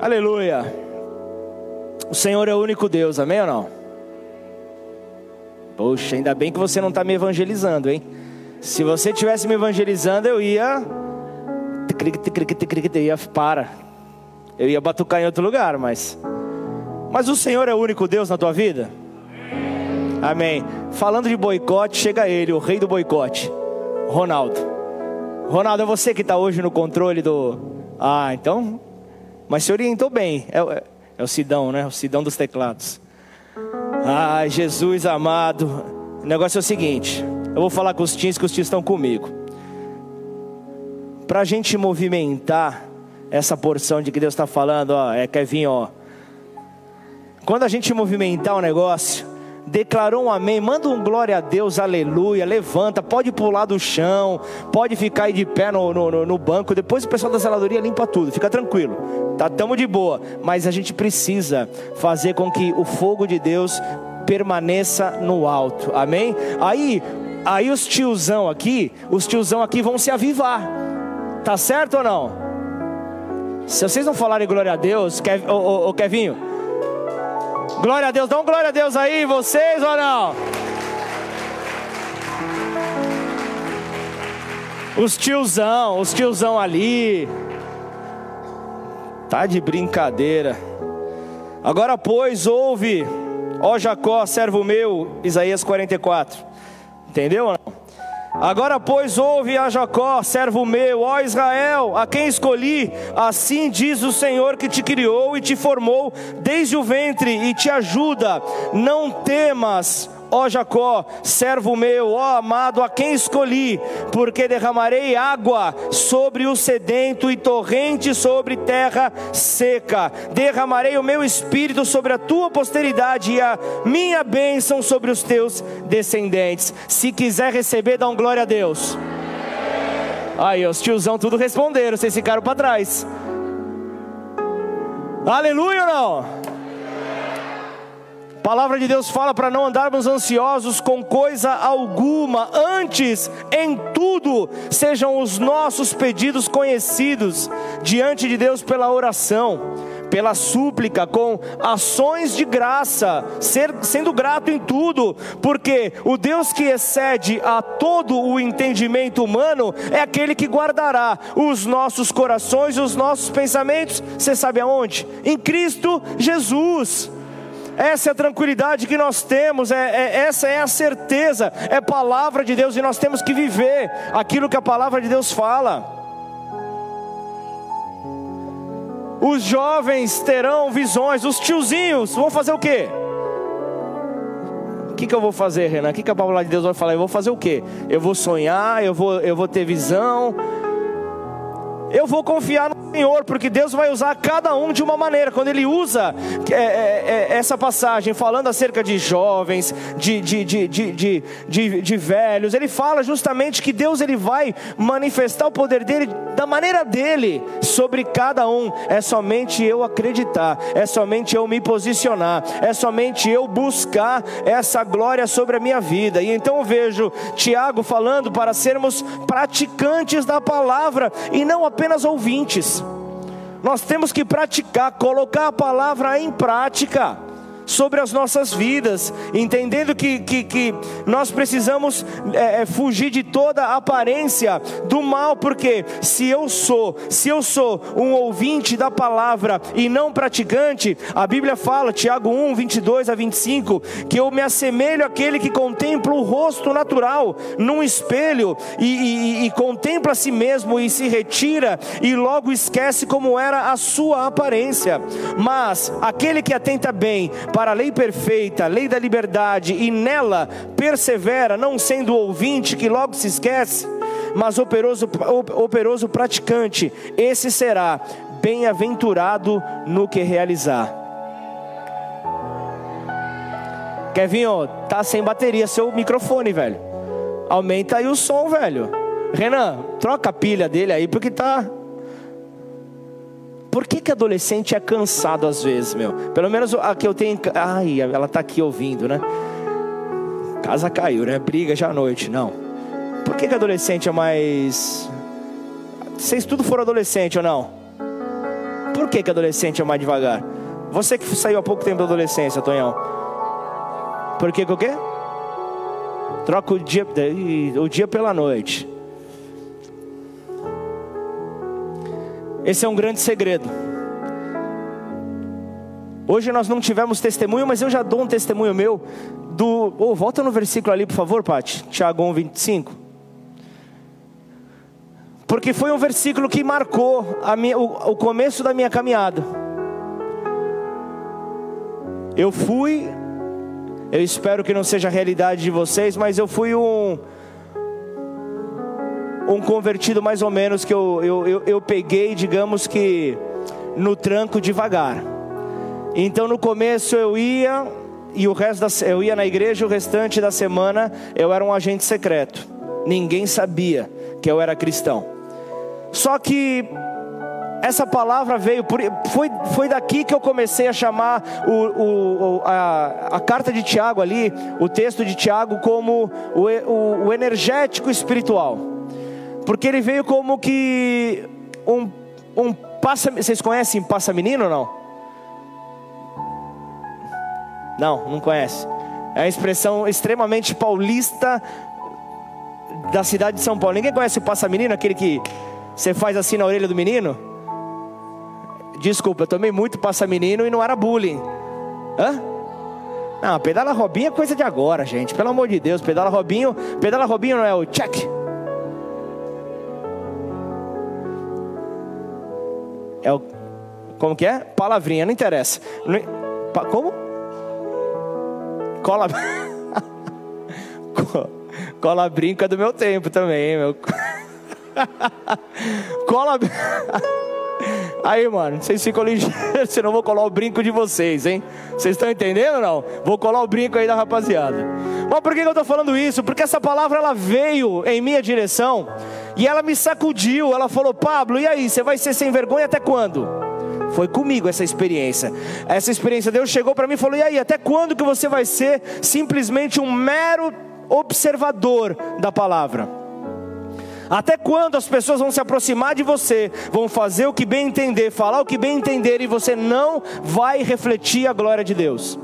Aleluia. O Senhor é o único Deus, amém ou não? Poxa, ainda bem que você não está me evangelizando, hein? Se você tivesse me evangelizando, eu ia. Eu ia para. Eu ia batucar em outro lugar, mas. Mas o Senhor é o único Deus na tua vida? Amém. Falando de boicote, chega ele, o rei do boicote, Ronaldo. Ronaldo, é você que está hoje no controle do. Ah, então. Mas se orientou bem. É, é, o Sidão, né? O Sidão dos teclados. Ai, Jesus amado. O negócio é o seguinte. Eu vou falar com os tios que os tios estão comigo. Para a gente movimentar essa porção de que Deus está falando, ó, é Kevin, ó. Quando a gente movimentar o negócio, declarou um amém, manda um glória a Deus, aleluia, levanta, pode pular do chão, pode ficar aí de pé no, no, no banco, depois o pessoal da zeladoria limpa tudo, fica tranquilo, tá tamo de boa, mas a gente precisa fazer com que o fogo de Deus permaneça no alto, amém? Aí, aí os tiozão aqui, os tiozão aqui vão se avivar, tá certo ou não? Se vocês não falarem glória a Deus, Kev, ô, Kevinho, Glória a Deus, dá um glória a Deus aí, vocês ou não? Os tiozão, os tiozão ali. Tá de brincadeira. Agora, pois, ouve, ó Jacó, servo meu, Isaías 44. Entendeu ou não? Agora, pois, ouve a Jacó, servo meu, ó Israel, a quem escolhi, assim diz o Senhor que te criou e te formou desde o ventre e te ajuda. Não temas, ó Jacó, servo meu, ó amado, a quem escolhi, porque derramarei água sobre o sedento e torrente sobre terra seca. Derramarei o meu espírito sobre a tua posteridade e a minha bênção sobre os teus descendentes. Se quiser receber, dá um glória a Deus. Aí, os tiozão tudo responderam, vocês ficaram para trás. Aleluia ou não? A palavra de Deus fala para não andarmos ansiosos com coisa alguma, antes, em tudo, sejam os nossos pedidos conhecidos diante de Deus pela oração, pela súplica, com ações de graça, ser, sendo grato em tudo, porque o Deus que excede a todo o entendimento humano é aquele que guardará os nossos corações e os nossos pensamentos, você sabe aonde? Em Cristo Jesus. Essa é a tranquilidade que nós temos, é, é, essa é a certeza, é palavra de Deus e nós temos que viver aquilo que a palavra de Deus fala. Os jovens terão visões, os tiozinhos vão fazer o quê? O que, que eu vou fazer, Renan? O que, que a palavra de Deus vai falar? Eu vou fazer o quê? Eu vou sonhar, eu vou, eu vou ter visão, eu vou confiar no Senhor, porque Deus vai usar cada um de uma maneira. Quando Ele usa é, é, é, essa passagem falando acerca de jovens, de, de, de, de, velhos, Ele fala justamente que Deus ele vai manifestar o poder dele da maneira dele sobre cada um. É somente eu acreditar, é somente eu me posicionar, é somente eu buscar essa glória sobre a minha vida. E então eu vejo Tiago falando para sermos praticantes da palavra e não apenas ouvintes. Nós temos que praticar, colocar a palavra em prática sobre as nossas vidas, entendendo que, que, que nós precisamos é, é, fugir de toda aparência do mal, porque se eu sou, se eu sou um ouvinte da palavra e não praticante, a Bíblia fala, Tiago 1, 22 a 25, que eu me assemelho àquele que contempla o rosto natural num espelho e, e, e contempla a si mesmo e se retira e logo esquece como era a sua aparência, mas aquele que atenta bem para a lei perfeita, lei da liberdade, e nela persevera, não sendo ouvinte que logo se esquece, mas operoso, operoso praticante, esse será bem-aventurado no que realizar. Kevinho, tá sem bateria seu microfone, velho. Aumenta aí o som, velho. Renan, troca a pilha dele aí, porque tá por que, que adolescente é cansado às vezes, meu? Pelo menos a que eu tenho. Ai, ela está aqui ouvindo, né? Casa caiu, né? Briga já à noite. Não. Por que, que adolescente é mais. Vocês tudo foram adolescente ou não? Por que, que adolescente é mais devagar? Você que saiu há pouco tempo da adolescência, Tonhão. Por que que o quê? Troca o dia, o dia pela noite. Esse é um grande segredo. Hoje nós não tivemos testemunho, mas eu já dou um testemunho meu do. Oh, volta no versículo ali, por favor, Pati. Tiago 1, 25. Porque foi um versículo que marcou minha, o, o começo da minha caminhada. Eu fui, eu espero que não seja a realidade de vocês, mas eu fui um um convertido mais ou menos que eu, eu, eu, eu peguei, digamos que no tranco devagar. Então no começo eu ia e o resto da, eu ia na igreja o restante da semana eu era um agente secreto. Ninguém sabia que eu era cristão. Só que essa palavra veio, foi, foi daqui que eu comecei a chamar o, o, a, a carta de Tiago ali, o texto de Tiago, como o, o, o energético espiritual. Porque ele veio como que um, um passa. Vocês conhecem passa menino ou não? Não, não conhece. É uma expressão extremamente paulista da cidade de São Paulo. Ninguém conhece o passa menino, aquele que você faz assim na orelha do menino? Desculpa, eu tomei muito passa menino e não era bullying. Hã? Não, pedala Robinho é coisa de agora, gente. Pelo amor de Deus, pedala Robinho, pedala Robinho não é o check. É o. Como que é? Palavrinha, não interessa. Não, como? Cola. Cola brinca do meu tempo também, meu. Cola. Aí, mano, vocês ficam ligeiros, senão eu vou colar o brinco de vocês, hein? Vocês estão entendendo ou não? Vou colar o brinco aí da rapaziada. Mas por que eu estou falando isso? Porque essa palavra ela veio em minha direção e ela me sacudiu. Ela falou: Pablo, e aí? Você vai ser sem vergonha até quando? Foi comigo essa experiência. Essa experiência, Deus chegou para mim e falou: E aí, até quando que você vai ser simplesmente um mero observador da palavra? Até quando as pessoas vão se aproximar de você, vão fazer o que bem entender, falar o que bem entender e você não vai refletir a glória de Deus?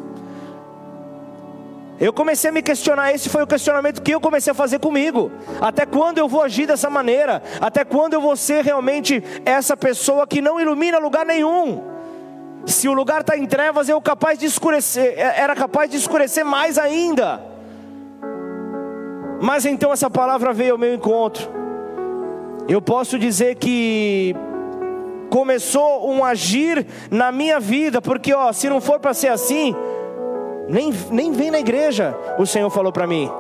Eu comecei a me questionar, esse foi o questionamento que eu comecei a fazer comigo. Até quando eu vou agir dessa maneira? Até quando eu vou ser realmente essa pessoa que não ilumina lugar nenhum? Se o lugar está em trevas, eu capaz de escurecer, é, era capaz de escurecer mais ainda. Mas então essa palavra veio ao meu encontro. Eu posso dizer que começou um agir na minha vida, porque ó, se não for para ser assim, nem, nem vem na igreja, o Senhor falou para mim.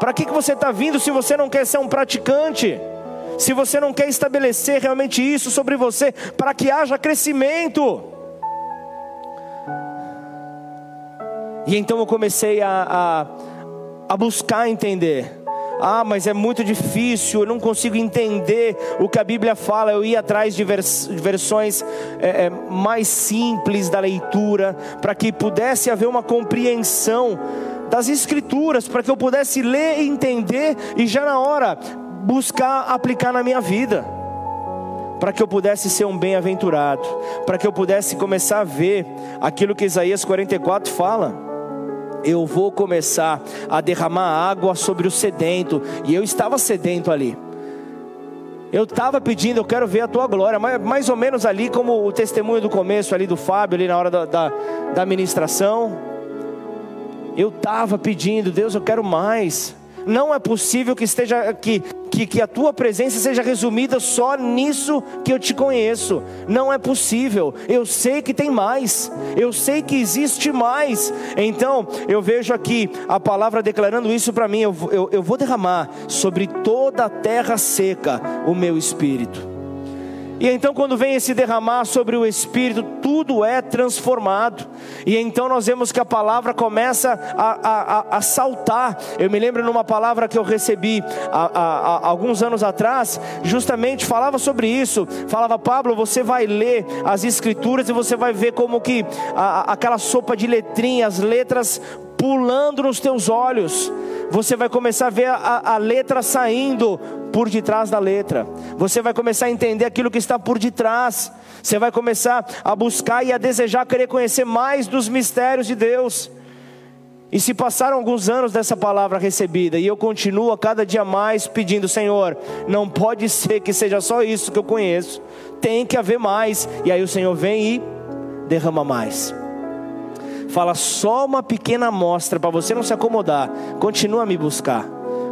Para que, que você está vindo se você não quer ser um praticante? Se você não quer estabelecer realmente isso sobre você, para que haja crescimento. E então eu comecei a, a, a buscar entender. Ah, mas é muito difícil, eu não consigo entender o que a Bíblia fala. Eu ia atrás de, vers versões é, é, mais simples da leitura, para que pudesse haver uma compreensão das Escrituras, para que eu pudesse ler e entender e já na hora buscar aplicar na minha vida para que eu pudesse ser um bem-aventurado, para que eu pudesse começar a ver aquilo que Isaías 44 fala eu vou começar a derramar água sobre o sedento. E eu estava sedento ali. Eu estava pedindo, eu quero ver a tua glória, mais, ou menos ali como o testemunho do começo ali do Fábio, ali na hora da, da, da ministração. Eu estava pedindo, Deus, eu quero mais. Não é possível que esteja que, que, que a tua presença seja resumida só nisso que eu te conheço. Não é possível. Eu sei que tem mais. Eu sei que existe mais. Então, eu vejo aqui a palavra declarando isso para mim. Eu, eu, eu vou derramar sobre toda a terra seca o meu espírito. E então, quando vem esse derramar sobre o Espírito, tudo é transformado. E então nós vemos que a palavra começa a, a, a saltar. Eu me lembro numa palavra que eu recebi há, alguns anos atrás, justamente falava sobre isso. Falava, Pablo, você vai ler as Escrituras e você vai ver como que aquela sopa de letrinhas, letras pulando nos teus olhos. Você vai começar a ver a, a letra saindo por detrás da letra. Você vai começar a entender aquilo que está por detrás. Você vai começar a buscar e a desejar querer conhecer mais dos mistérios de Deus. E se passaram alguns anos dessa palavra recebida e eu continuo a cada dia mais pedindo, Senhor, não pode ser que seja só isso que eu conheço, tem que haver mais. E aí o Senhor vem e derrama mais. Fala só uma pequena amostra para você não se acomodar. Continua a me buscar.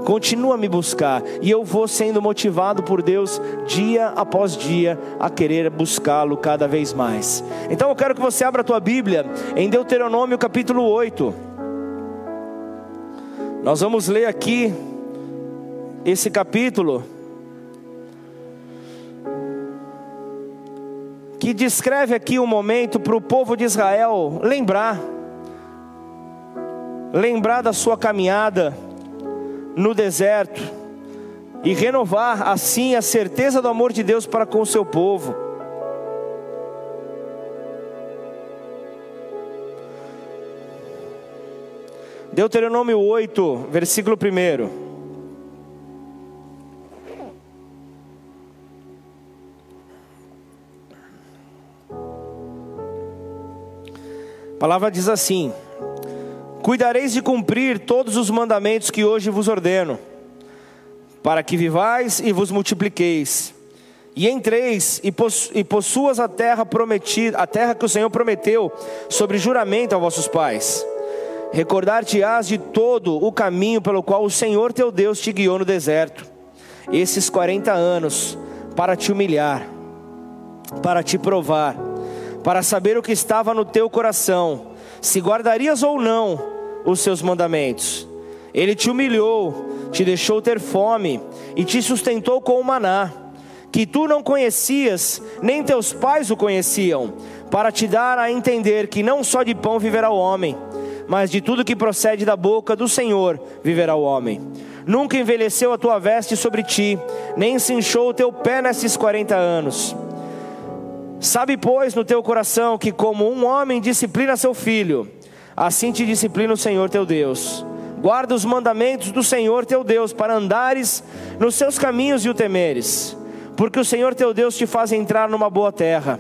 Continua a me buscar e eu vou sendo motivado por Deus dia após dia a querer buscá-lo cada vez mais. Então eu quero que você abra a tua Bíblia em Deuteronômio capítulo 8. Nós vamos ler aqui esse capítulo que descreve aqui um momento para o povo de Israel lembrar, lembrar da sua caminhada no deserto e renovar assim a certeza do amor de Deus para com o seu povo. Deuteronômio 8, versículo 1. A palavra diz assim: Cuidareis de cumprir todos os mandamentos que hoje vos ordeno, para que vivais e vos multipliqueis, e entreis e possuas a terra prometida, a terra que o Senhor prometeu sobre juramento a vossos pais. Recordar-te-ás de todo o caminho pelo qual o Senhor teu Deus te guiou no deserto, esses 40 anos, para te humilhar, para te provar, para saber o que estava no teu coração, se guardarias ou não os seus mandamentos. Ele te humilhou, te deixou ter fome e te sustentou com o maná, que tu não conhecias, nem teus pais o conheciam, para te dar a entender que não só de pão viverá o homem, mas de tudo que procede da boca do Senhor viverá o homem. Nunca envelheceu a tua veste sobre ti, nem se inchou o teu pé nesses quarenta anos. Sabe, pois, no teu coração que, como um homem disciplina seu filho, assim te disciplina o Senhor teu Deus. Guarda os mandamentos do Senhor teu Deus, para andares nos seus caminhos e o temeres, porque o Senhor teu Deus te faz entrar numa boa terra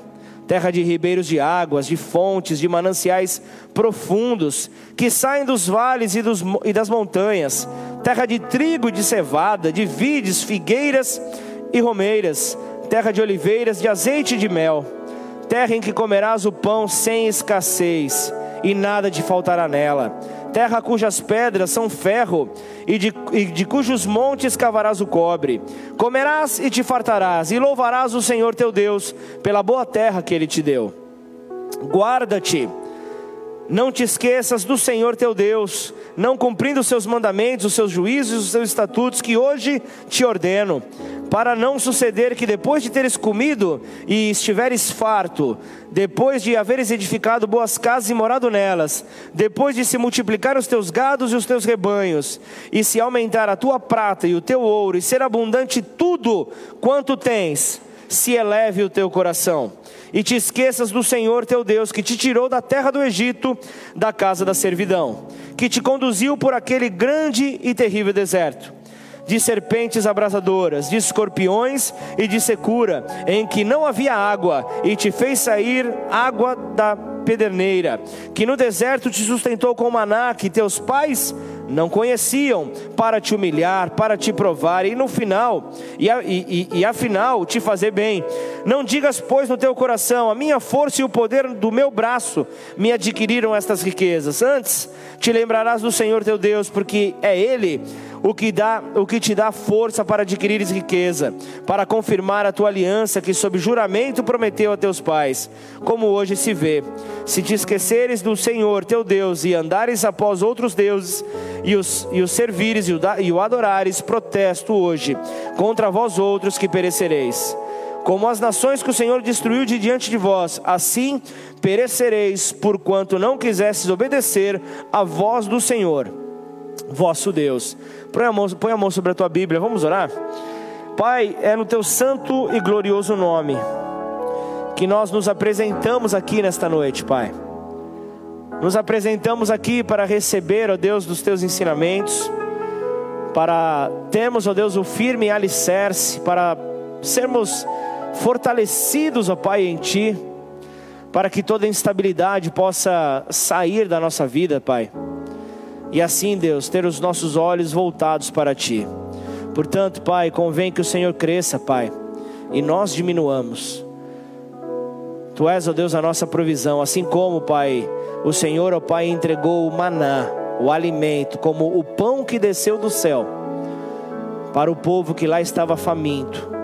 terra de ribeiros de águas, de fontes, de mananciais profundos, que saem dos vales e, dos, e das montanhas, terra de trigo e de cevada, de vides, figueiras e romeiras, terra de oliveiras, de azeite e de mel, terra em que comerás o pão sem escassez, e nada te faltará nela terra cujas pedras são ferro, e de, e de cujos montes cavarás o cobre. Comerás e te fartarás, e louvarás o Senhor teu Deus pela boa terra que ele te deu. Guarda-te, não te esqueças do Senhor teu Deus, não cumprindo os seus mandamentos, os seus juízos, os seus estatutos que hoje te ordeno para não suceder que depois de teres comido e estiveres farto, depois de haveres edificado boas casas e morado nelas, depois de se multiplicar os teus gados e os teus rebanhos, e se aumentar a tua prata e o teu ouro, e ser abundante tudo quanto tens, se eleve o teu coração, e te esqueças do Senhor teu Deus, que te tirou da terra do Egito, da casa da servidão, que te conduziu por aquele grande e terrível deserto de serpentes abrasadoras, de escorpiões e de secura, em que não havia água, e te fez sair água da pederneira, que no deserto te sustentou com maná, que teus pais não conheciam, para te humilhar, para te provar, e no final, e, e, e, e afinal te fazer bem. Não digas, pois, no teu coração: a minha força e o poder do meu braço me adquiriram estas riquezas. Antes te lembrarás do Senhor teu Deus, porque é Ele o que, dá, o que te dá força para adquirires riqueza, para confirmar a tua aliança que sob juramento prometeu a teus pais, como hoje se vê. Se te esqueceres do Senhor teu Deus e andares após outros deuses e os, e os servires e o, e o adorares, protesto hoje contra vós outros que perecereis. Como as nações que o Senhor destruiu de diante de vós, assim perecereis, porquanto não quisesses obedecer à voz do Senhor, vosso Deus. Põe a, mão, põe a mão sobre a tua Bíblia, vamos orar? Pai, é no teu santo e glorioso nome que nós nos apresentamos aqui nesta noite, Pai. Nos apresentamos aqui para receber, ó Deus, dos teus ensinamentos, para termos, ó Deus, o firme alicerce, para sermos fortalecidos, ó Pai, em Ti, para que toda instabilidade possa sair da nossa vida, Pai. E assim, Deus, ter os nossos olhos voltados para Ti. Portanto, Pai, convém que o Senhor cresça, Pai, e nós diminuamos. Tu és, ó Deus, a nossa provisão, assim como, Pai, o Senhor, ó Pai, entregou o maná, o alimento, como o pão que desceu do céu, para o povo que lá estava faminto.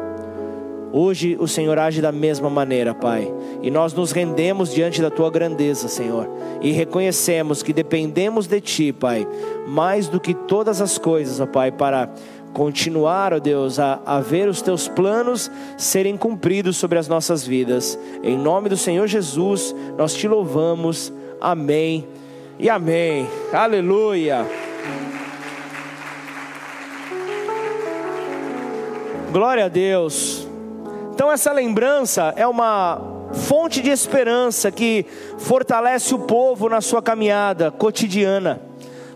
Hoje o Senhor age da mesma maneira, Pai, e nós nos rendemos diante da tua grandeza, Senhor, e reconhecemos que dependemos de Ti, Pai, mais do que todas as coisas, ó Pai, para continuar, ó Deus, a, a ver os teus planos serem cumpridos sobre as nossas vidas. Em nome do Senhor Jesus, nós te louvamos. Amém e amém. Aleluia. Glória a Deus. Então, essa lembrança é uma fonte de esperança que fortalece o povo na sua caminhada cotidiana,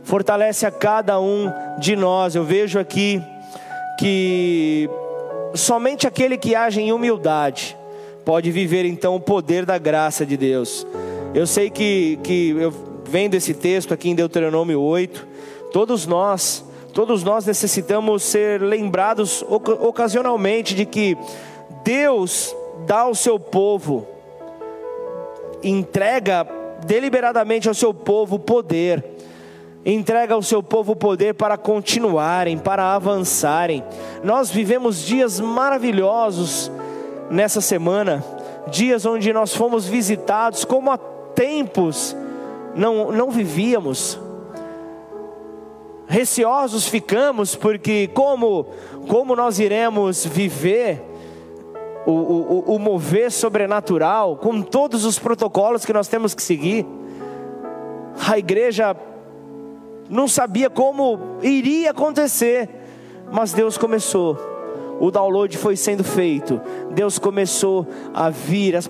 fortalece a cada um de nós. Eu vejo aqui que somente aquele que age em humildade pode viver então o poder da graça de Deus. Eu sei que, que eu vendo esse texto aqui em Deuteronômio 8, todos nós, todos nós necessitamos ser lembrados ocasionalmente de que Deus dá ao seu povo, entrega deliberadamente ao seu povo poder, entrega ao seu povo poder para continuarem, para avançarem. Nós vivemos dias maravilhosos nessa semana, dias onde nós fomos visitados como a tempos não, não vivíamos. Receosos ficamos, porque como, como nós iremos viver o, o, o mover sobrenatural, com todos os protocolos que nós temos que seguir? A igreja não sabia como iria acontecer, mas Deus começou o download foi sendo feito, Deus começou a vir, a,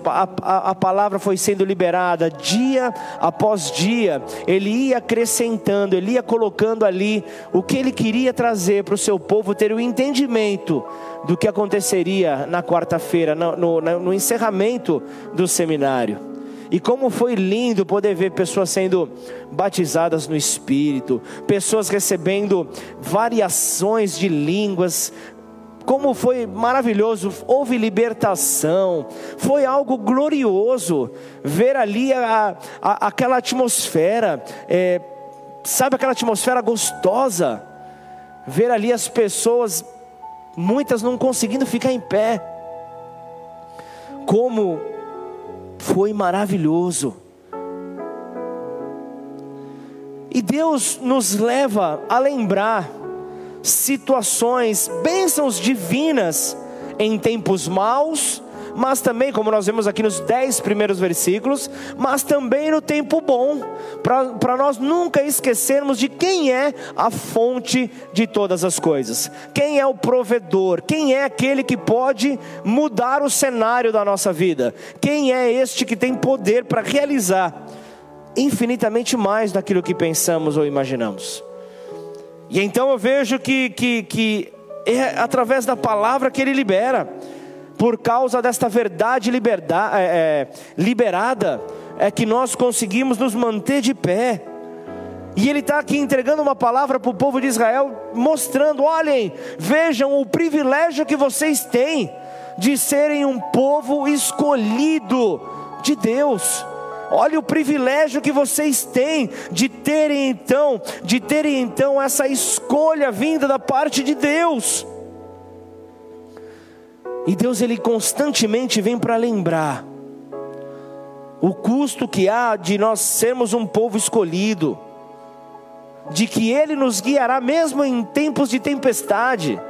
a, a, palavra foi sendo liberada. Dia após dia, Ele ia acrescentando, Ele ia colocando ali o que Ele queria trazer para o seu povo ter o entendimento do que aconteceria na quarta-feira, no, no, no encerramento do seminário. E como foi lindo poder ver pessoas sendo batizadas no Espírito, pessoas recebendo variações de línguas, como foi maravilhoso, houve libertação, foi algo glorioso ver ali a, a, aquela atmosfera, é, sabe aquela atmosfera gostosa, ver ali as pessoas, muitas não conseguindo ficar em pé, como foi maravilhoso. E Deus nos leva a lembrar situações, bênçãos divinas em tempos maus, mas também, como nós vemos aqui nos dez primeiros versículos, mas também no tempo bom, para nós nunca esquecermos de quem é a fonte de todas as coisas, quem é o provedor, quem é aquele que pode mudar o cenário da nossa vida, quem é este que tem poder para realizar infinitamente mais daquilo que pensamos ou imaginamos. E então eu vejo que, que, que é através da palavra que ele libera, por causa desta verdade é, é, liberada, é que nós conseguimos nos manter de pé. E ele está aqui entregando uma palavra para o povo de Israel, mostrando: olhem, vejam o privilégio que vocês têm de serem um povo escolhido de Deus. Olha o privilégio que vocês têm de terem então, de terem então essa escolha vinda da parte de Deus. E Deus ele constantemente vem para lembrar o custo que há de nós sermos um povo escolhido, de que ele nos guiará mesmo em tempos de tempestade.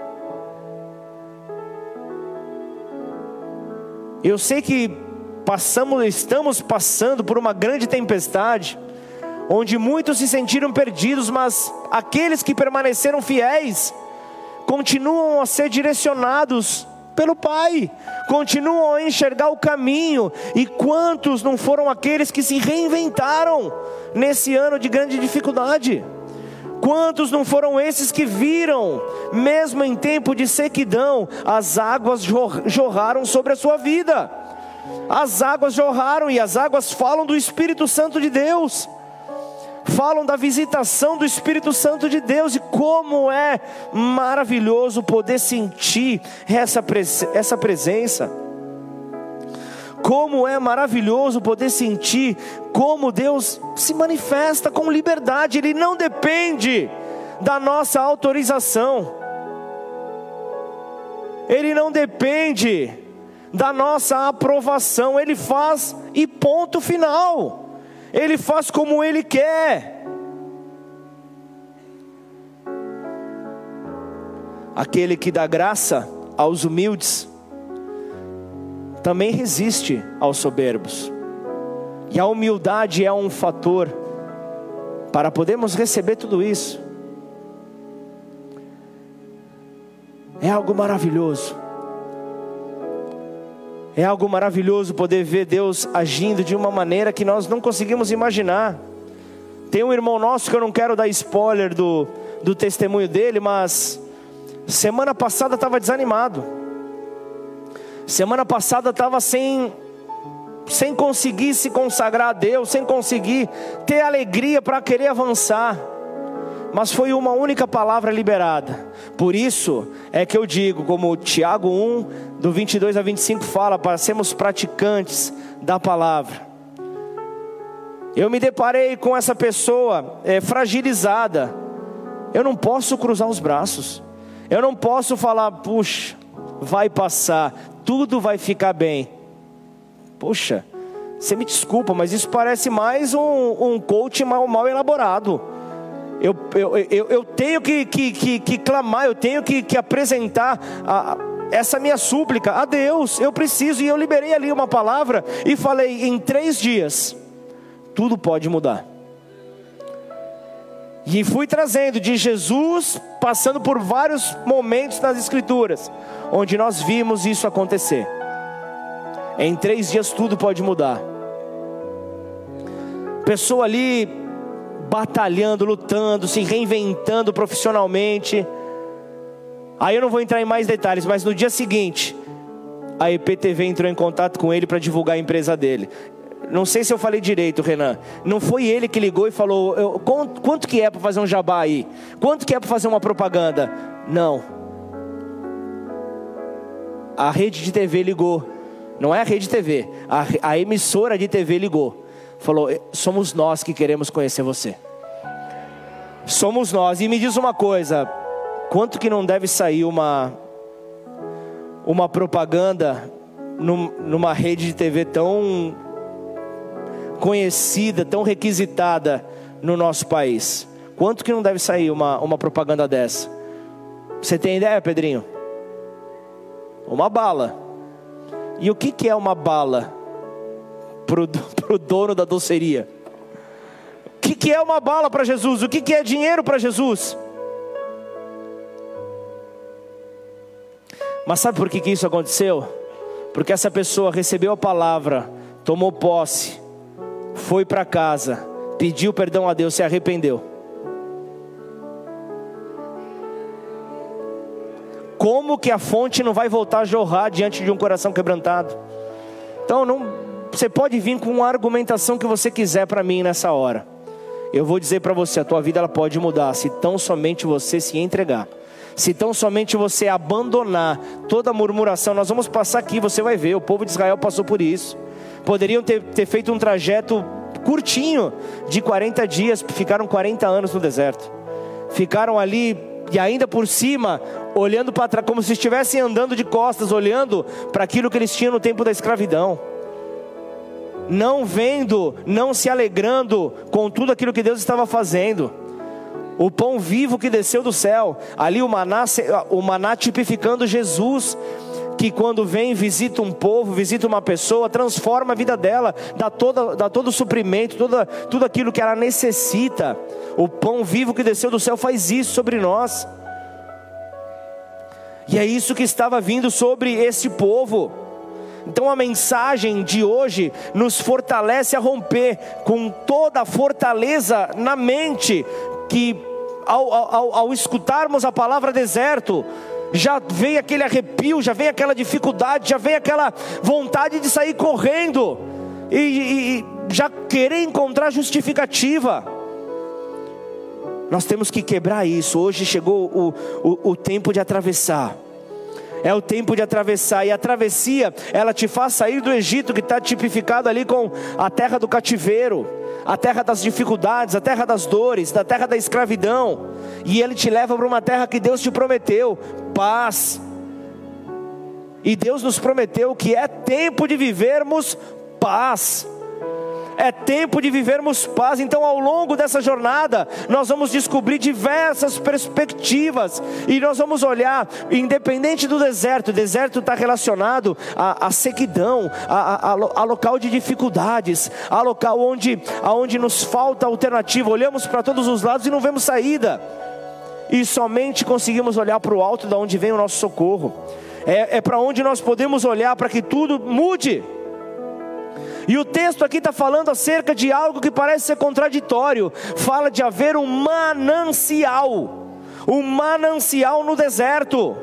Eu sei que passamos, estamos passando por uma grande tempestade, onde muitos se sentiram perdidos, mas aqueles que permaneceram fiéis continuam a ser direcionados pelo Pai, continuam a enxergar o caminho. E quantos não foram aqueles que se reinventaram nesse ano de grande dificuldade? Quantos não foram esses que viram, mesmo em tempo de sequidão, as águas jorraram sobre a sua vida? As águas jorraram e as águas falam do Espírito Santo de Deus. Falam da visitação do Espírito Santo de Deus e como é maravilhoso poder sentir essa, pres essa presença. Como é maravilhoso poder sentir como Deus se manifesta com liberdade, Ele não depende da nossa autorização, Ele não depende da nossa aprovação, Ele faz e ponto final. Ele faz como Ele quer. Aquele que dá graça aos humildes, também resiste aos soberbos. E a humildade é um fator para podermos receber tudo isso. É algo maravilhoso. É algo maravilhoso poder ver Deus agindo de uma maneira que nós não conseguimos imaginar. Tem um irmão nosso que eu não quero dar spoiler do, do testemunho dele, mas semana passada estava desanimado. Semana passada estava sem, sem conseguir se consagrar a Deus, sem conseguir ter alegria para querer avançar mas foi uma única palavra liberada. Por isso é que eu digo, como Tiago 1, do 22 a 25 fala, para sermos praticantes da palavra. Eu me deparei com essa pessoa é, fragilizada. Eu não posso cruzar os braços. Eu não posso falar, puxa, vai passar, tudo vai ficar bem. Puxa, você me desculpa, mas isso parece mais um, um coach mal, mal elaborado eu, eu, eu, eu tenho que, que, que, que, clamar, eu tenho que, que apresentar a, essa minha súplica a Deus. Eu preciso, e eu liberei ali uma palavra e falei: em três dias, tudo pode mudar. E fui trazendo de Jesus, passando por vários momentos nas Escrituras, onde nós vimos isso acontecer. Em três dias tudo pode mudar. Pessoa ali batalhando, lutando, se reinventando profissionalmente. Aí eu não vou entrar em mais detalhes, mas no dia seguinte, a EPTV entrou em contato com ele para divulgar a empresa dele. Não sei se eu falei direito, Renan. Não foi ele que ligou e falou: quanto que é para fazer um jabá aí? Quanto que é para fazer uma propaganda? Não. A rede de TV ligou. Não é a rede de TV. A, a emissora de TV ligou falou: somos nós que queremos conhecer você. Somos nós. E me diz uma coisa: quanto que não deve sair uma uma propaganda num, numa rede de TV tão conhecida, tão requisitada no nosso país? Quanto que não deve sair uma, uma propaganda dessa? Você tem ideia, Pedrinho? Uma bala. E o que, que é uma bala? Para o dono da doceria. O que, que é uma bala para Jesus? O que, que é dinheiro para Jesus? Mas sabe por que, que isso aconteceu? Porque essa pessoa recebeu a palavra, tomou posse, foi para casa, pediu perdão a Deus, se arrependeu. Como que a fonte não vai voltar a jorrar diante de um coração quebrantado? Então não, você pode vir com uma argumentação que você quiser para mim nessa hora. Eu vou dizer para você, a tua vida ela pode mudar se tão somente você se entregar. Se tão somente você abandonar toda murmuração, nós vamos passar aqui, você vai ver, o povo de Israel passou por isso. Poderiam ter, ter feito um trajeto curtinho de 40 dias, ficaram 40 anos no deserto. Ficaram ali e ainda por cima, olhando para trás, como se estivessem andando de costas, olhando para aquilo que eles tinham no tempo da escravidão não vendo, não se alegrando com tudo aquilo que Deus estava fazendo. O pão vivo que desceu do céu, ali o maná, o maná tipificando Jesus, que quando vem, visita um povo, visita uma pessoa, transforma a vida dela, dá, toda, dá todo o suprimento, toda, tudo aquilo que ela necessita. O pão vivo que desceu do céu faz isso sobre nós. E é isso que estava vindo sobre esse povo. Então a mensagem de hoje nos fortalece a romper com toda a fortaleza na mente, que ao, ao, ao escutarmos a palavra deserto, já vem aquele arrepio, já vem aquela dificuldade, já vem aquela vontade de sair correndo e, e, já querer encontrar justificativa. Nós temos que quebrar isso. Hoje chegou o, o, o tempo de atravessar. É o tempo de atravessar, e a travessia, ela te faz sair do Egito, que está tipificado ali com a terra do cativeiro, a terra das dificuldades, a terra das dores, da terra da escravidão, e ele te leva para uma terra que Deus te prometeu, paz. E Deus nos prometeu que é tempo de vivermos paz é tempo de vivermos paz. Então, ao longo dessa jornada, nós vamos descobrir diversas perspectivas e nós vamos olhar, independente do deserto, o deserto está relacionado à, à sequidão, a, a, a, local de dificuldades, a local onde, onde nos falta alternativa. Olhamos para todos os lados e não vemos saída, e somente conseguimos olhar para o alto, da onde vem o nosso socorro. É, é para onde nós podemos olhar para que tudo mude. E o texto aqui está falando acerca de algo que parece ser contraditório. Fala de haver um manancial, um manancial no deserto.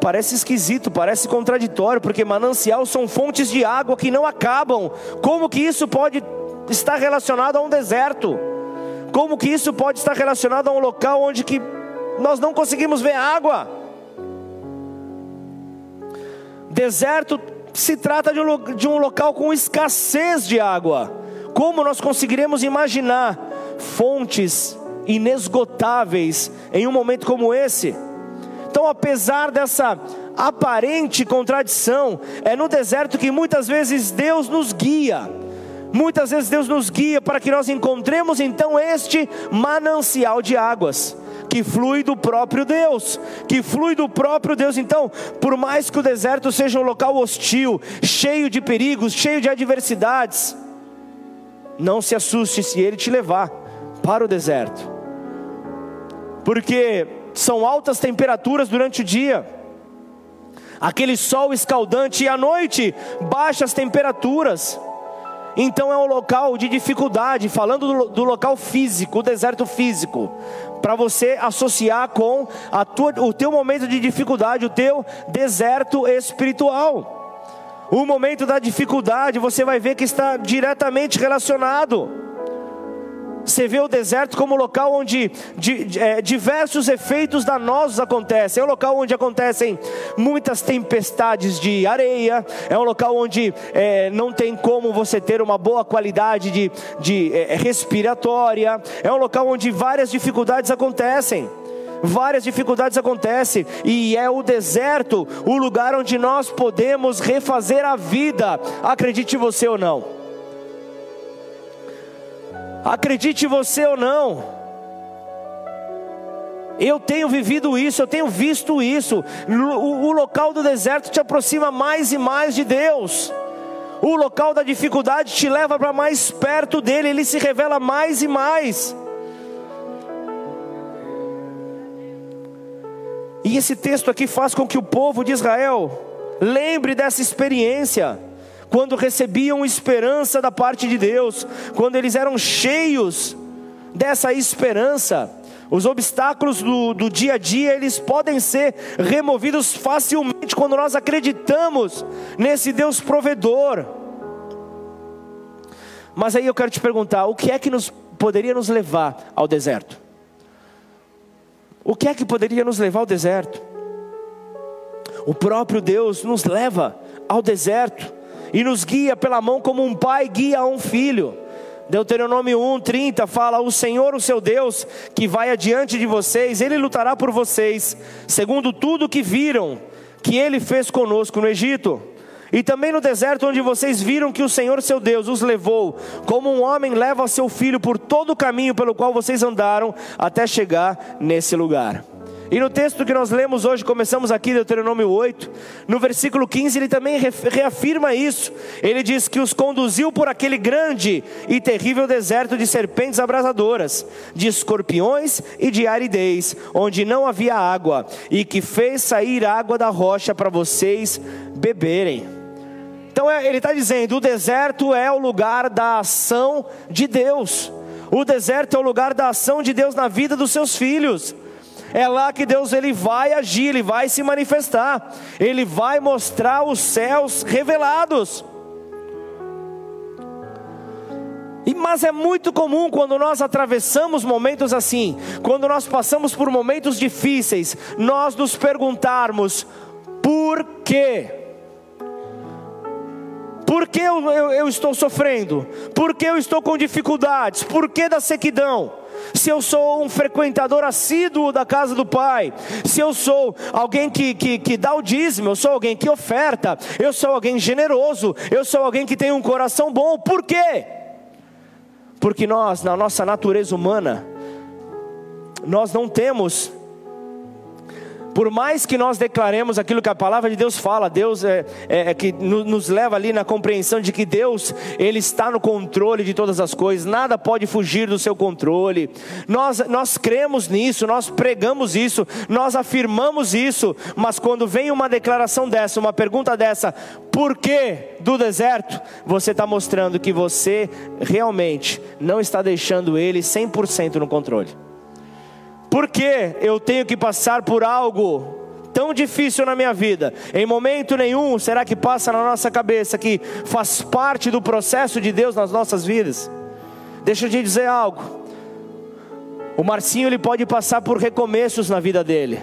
Parece esquisito, parece contraditório, porque manancial são fontes de água que não acabam. Como que isso pode estar relacionado a um deserto? Como que isso pode estar relacionado a um local onde que nós não conseguimos ver água? Deserto se trata de um, de um local com escassez de água. Como nós conseguiremos imaginar fontes inesgotáveis em um momento como esse? Então, apesar dessa aparente contradição, é no deserto que muitas vezes Deus nos guia. Muitas vezes Deus nos guia para que nós encontremos então este manancial de águas que flui do próprio Deus, que flui do próprio Deus. Então, por mais que o deserto seja um local hostil, cheio de perigos, cheio de adversidades, não se assuste se ele te levar para o deserto, porque são altas temperaturas durante o dia, aquele sol escaldante, e à noite, baixas temperaturas. Então é um local de dificuldade, falando do, local físico, o deserto físico, para você associar com tua, o teu momento de dificuldade, o teu deserto espiritual. O momento da dificuldade, você vai ver que está diretamente relacionado. Você vê o deserto como local onde é, diversos efeitos danosos acontecem. É um local onde acontecem muitas tempestades de areia. É um local onde é, não tem como você ter uma boa qualidade de, de é, respiratória. É um local onde várias dificuldades acontecem várias dificuldades acontecem, e é o deserto o lugar onde nós podemos refazer a vida, acredite você ou não. Acredite você ou não. Eu tenho vivido isso, eu tenho visto isso. O, local do deserto te aproxima mais e mais de Deus. O local da dificuldade te leva para mais perto dele, ele se revela mais e mais. E esse texto aqui faz com que o povo de Israel lembre dessa experiência quando recebiam esperança da parte de Deus, quando eles eram cheios dessa esperança, os obstáculos do, do dia a dia, eles podem ser removidos facilmente quando nós acreditamos nesse Deus provedor. Mas aí eu quero te perguntar, o que é que nos poderia nos levar ao deserto? O que é que poderia nos levar ao deserto? O próprio Deus nos leva ao deserto e nos guia pela mão como um pai guia um filho. Deuteronômio 1:30 fala: "O Senhor, o seu Deus, que vai adiante de vocês, ele lutará por vocês, segundo tudo que viram que ele fez conosco no Egito." E também no deserto onde vocês viram que o Senhor seu Deus os levou, como um homem leva seu filho por todo o caminho pelo qual vocês andaram até chegar nesse lugar. E no texto que nós lemos hoje, começamos aqui, Deuteronômio 8, no versículo 15, ele também reafirma isso. Ele diz que os conduziu por aquele grande e terrível deserto de serpentes abrasadoras, de escorpiões e de aridez, onde não havia água, e que fez sair água da rocha para vocês beberem. Então é, ele está dizendo: o deserto é o lugar da ação de Deus. O deserto é o lugar da ação de Deus na vida dos seus filhos. É lá que Deus ele vai agir, ele vai se manifestar. Ele vai mostrar os céus revelados. Mas é muito comum quando nós atravessamos momentos assim, quando nós passamos por momentos difíceis, nós nos perguntarmos: por quê? Por que eu, eu, eu estou sofrendo? Por que eu estou com dificuldades? Por que da sequidão? Se eu sou um frequentador assíduo da casa do Pai, se eu sou alguém que, que, que dá o dízimo, eu sou alguém que oferta, eu sou alguém generoso, eu sou alguém que tem um coração bom, por quê? Porque nós, na nossa natureza humana, nós não temos por mais que nós declaremos aquilo que a palavra de Deus fala, Deus é, é, é que nos leva ali na compreensão de que Deus ele está no controle de todas as coisas, nada pode fugir do seu controle. Nós nós cremos nisso, nós pregamos isso, nós afirmamos isso, mas quando vem uma declaração dessa, uma pergunta dessa, por que do deserto? Você está mostrando que você realmente não está deixando Ele 100% no controle. Por que eu tenho que passar por algo tão difícil na minha vida? Em momento nenhum, será que passa na nossa cabeça que faz parte do processo de Deus nas nossas vidas? Deixa eu te dizer algo. O Marcinho ele pode passar por recomeços na vida dele,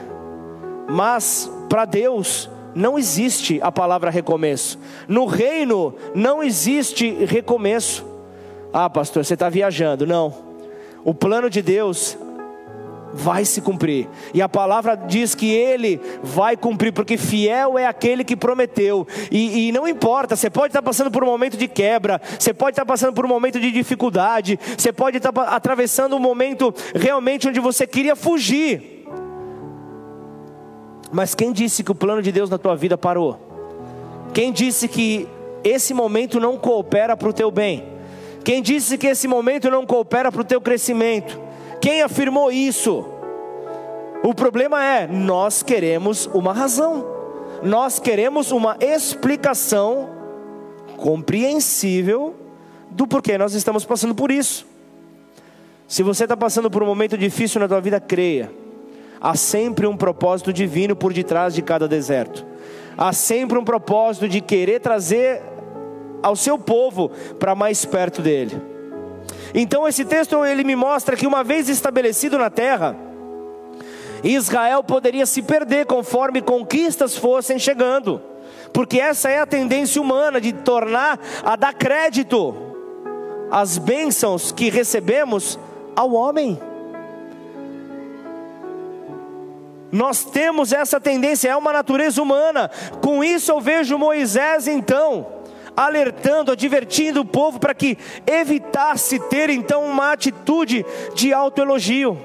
mas para Deus não existe a palavra recomeço. No reino não existe recomeço. Ah, pastor, você está viajando. Não. O plano de Deus, vai se cumprir. E a palavra diz que ele vai cumprir, porque fiel é aquele que prometeu. E, e, não importa, você pode estar passando por um momento de quebra, você pode estar passando por um momento de dificuldade, você pode estar atravessando um momento realmente onde você queria fugir. Mas quem disse que o plano de Deus na tua vida parou? Quem disse que esse momento não coopera para o teu bem? Quem disse que esse momento não coopera para o teu crescimento? Quem afirmou isso? O problema é, nós queremos uma razão, nós queremos uma explicação compreensível do porquê nós estamos passando por isso. Se você está passando por um momento difícil na tua vida, creia. Há sempre um propósito divino por detrás de cada deserto. Há sempre um propósito de querer trazer ao seu povo para mais perto dele. Então esse texto ele me mostra que uma vez estabelecido na terra, Israel poderia se perder conforme conquistas fossem chegando, porque essa é a tendência humana de tornar a dar crédito às bênçãos que recebemos ao homem. Nós temos essa tendência, é uma natureza humana. Com isso eu vejo Moisés então alertando, advertindo o povo para que evitasse ter então uma atitude de autoelogio.